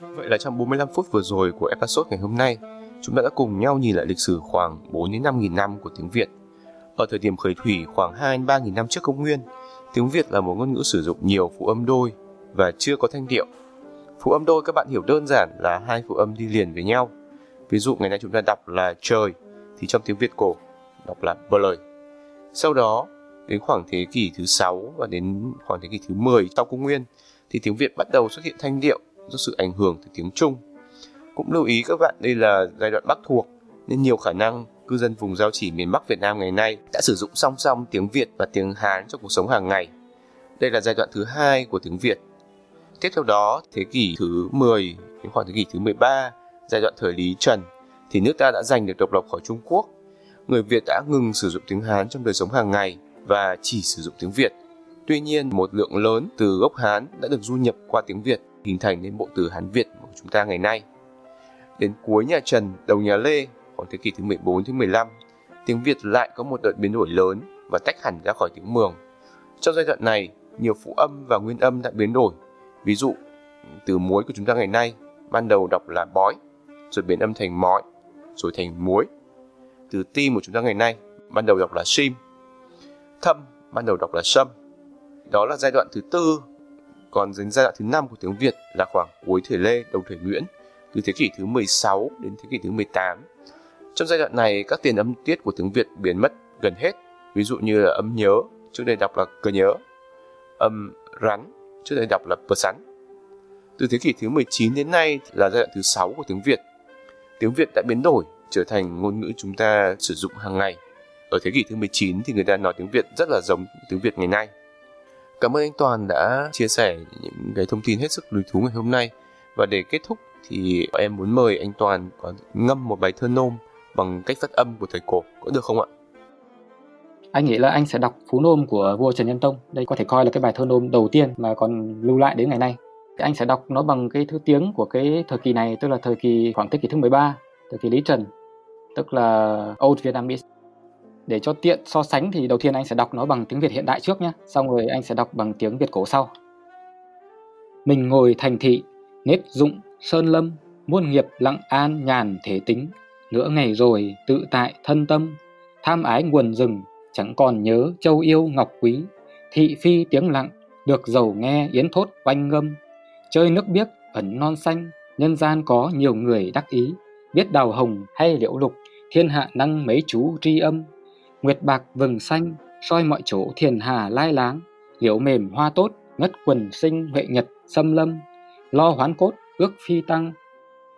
Vậy là trong 45 phút vừa rồi của episode ngày hôm nay, chúng ta đã cùng nhau nhìn lại lịch sử khoảng 4 đến 5 nghìn năm của tiếng Việt. Ở thời điểm khởi thủy khoảng 2 đến 3 nghìn năm trước công nguyên, tiếng Việt là một ngôn ngữ sử dụng nhiều phụ âm đôi và chưa có thanh điệu. Phụ âm đôi các bạn hiểu đơn giản là hai phụ âm đi liền với nhau. Ví dụ ngày nay chúng ta đọc là trời thì trong tiếng Việt cổ đọc là bờ lời. Sau đó đến khoảng thế kỷ thứ 6 và đến khoảng thế kỷ thứ 10 sau công nguyên thì tiếng Việt bắt đầu xuất hiện thanh điệu do sự ảnh hưởng từ tiếng Trung. Cũng lưu ý các bạn đây là giai đoạn Bắc thuộc nên nhiều khả năng cư dân vùng giao chỉ miền Bắc Việt Nam ngày nay đã sử dụng song song tiếng Việt và tiếng Hán trong cuộc sống hàng ngày. Đây là giai đoạn thứ hai của tiếng Việt. Tiếp theo đó, thế kỷ thứ 10 đến khoảng thế kỷ thứ 13, giai đoạn thời Lý Trần, thì nước ta đã giành được độc lập khỏi Trung Quốc. Người Việt đã ngừng sử dụng tiếng Hán trong đời sống hàng ngày và chỉ sử dụng tiếng Việt. Tuy nhiên, một lượng lớn từ gốc Hán đã được du nhập qua tiếng Việt hình thành nên bộ từ Hán Việt của chúng ta ngày nay. Đến cuối nhà Trần, đầu nhà Lê, khoảng thế kỷ thứ 14 thứ 15, tiếng Việt lại có một đợt biến đổi lớn và tách hẳn ra khỏi tiếng Mường. Trong giai đoạn này, nhiều phụ âm và nguyên âm đã biến đổi. Ví dụ, từ muối của chúng ta ngày nay, ban đầu đọc là bói, rồi biến âm thành mói, rồi thành muối. Từ tim của chúng ta ngày nay, ban đầu đọc là sim. Thâm, ban đầu đọc là sâm. Đó là giai đoạn thứ tư còn đến giai đoạn thứ năm của tiếng Việt là khoảng cuối thời Lê, đầu thời Nguyễn, từ thế kỷ thứ 16 đến thế kỷ thứ 18. Trong giai đoạn này, các tiền âm tiết của tiếng Việt biến mất gần hết, ví dụ như là âm nhớ, trước đây đọc là cờ nhớ, âm rắn, trước đây đọc là pờ sắn. Từ thế kỷ thứ 19 đến nay là giai đoạn thứ 6 của tiếng Việt. Tiếng Việt đã biến đổi trở thành ngôn ngữ chúng ta sử dụng hàng ngày. Ở thế kỷ thứ 19 thì người ta nói tiếng Việt rất là giống tiếng Việt ngày nay. Cảm ơn anh Toàn đã chia sẻ những cái thông tin hết sức lý thú ngày hôm nay. Và để kết thúc thì em muốn mời anh Toàn có ngâm một bài thơ nôm bằng cách phát âm của thời cổ, có được không ạ? Anh nghĩ là anh sẽ đọc Phú Nôm của vua Trần Nhân Tông. Đây có thể coi là cái bài thơ nôm đầu tiên mà còn lưu lại đến ngày nay. Anh sẽ đọc nó bằng cái thứ tiếng của cái thời kỳ này, tức là thời kỳ khoảng thế kỷ thứ 13, thời kỳ Lý Trần, tức là Old Vietnamese. Để cho tiện so sánh thì đầu tiên anh sẽ đọc nó bằng tiếng Việt hiện đại trước nhé, xong rồi anh sẽ đọc bằng tiếng Việt cổ sau. Mình ngồi thành thị, nếp dụng, sơn lâm, muôn nghiệp lặng an nhàn thể tính, nửa ngày rồi tự tại thân tâm, tham ái nguồn rừng, chẳng còn nhớ châu yêu ngọc quý, thị phi tiếng lặng, được giàu nghe yến thốt oanh ngâm, chơi nước biếc ẩn non xanh, nhân gian có nhiều người đắc ý, biết đào hồng hay liễu lục, thiên hạ năng mấy chú tri âm, Nguyệt bạc vừng xanh, soi mọi chỗ thiền hà lai láng, liễu mềm hoa tốt, ngất quần sinh huệ nhật xâm lâm, lo hoán cốt, ước phi tăng,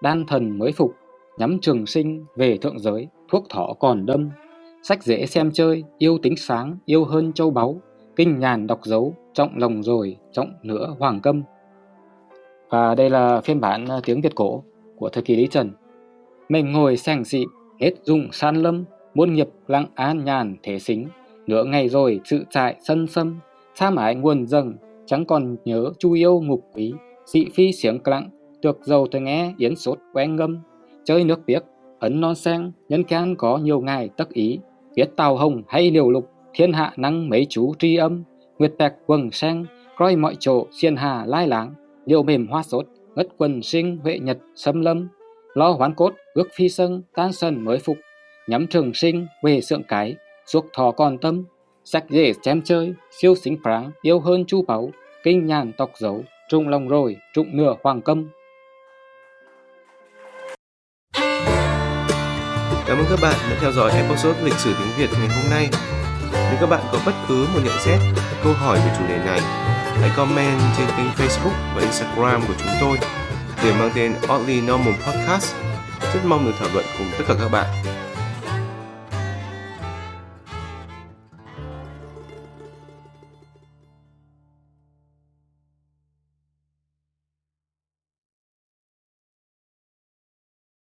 đan thần mới phục, nhắm trường sinh về thượng giới, thuốc thọ còn đâm. Sách dễ xem chơi, yêu tính sáng, yêu hơn châu báu, kinh nhàn đọc dấu, trọng lòng rồi, trọng nữa hoàng câm. Và đây là phiên bản à, tiếng Việt cổ của thời kỳ Lý Trần. Mình ngồi sàng dị, hết dùng san lâm, muôn nghiệp lặng an nhàn thế xính. Nửa ngày rồi sự trại sân sâm tham ái nguồn dâng chẳng còn nhớ chu yêu ngục quý. Dị phi xiếng lặng được dầu thời nghe yến sốt quen ngâm. Chơi nước biếc ấn non sen nhân can có nhiều ngày tất ý. Biết tàu hồng hay liều lục thiên hạ năng mấy chú tri âm. Nguyệt tạc quần sen roi mọi chỗ xiên hà lai láng liệu mềm hoa sốt ngất quần sinh huệ nhật xâm lâm lo hoán cốt ước phi sân tan sân mới phục nhắm trường sinh về sượng cái suốt thọ còn tâm sách dễ chém chơi, siêu xính pháng, yêu hơn chu báu, kinh nhàn tộc dấu, trụng lòng rồi, trụng nửa hoàng câm. Cảm ơn các bạn đã theo dõi episode lịch sử tiếng Việt ngày hôm nay. Nếu các bạn có bất cứ một nhận xét, câu hỏi về chủ đề này, hãy comment trên kênh Facebook và Instagram của chúng tôi để mang tên Oddly Normal Podcast. Rất mong được thảo luận cùng tất cả các bạn.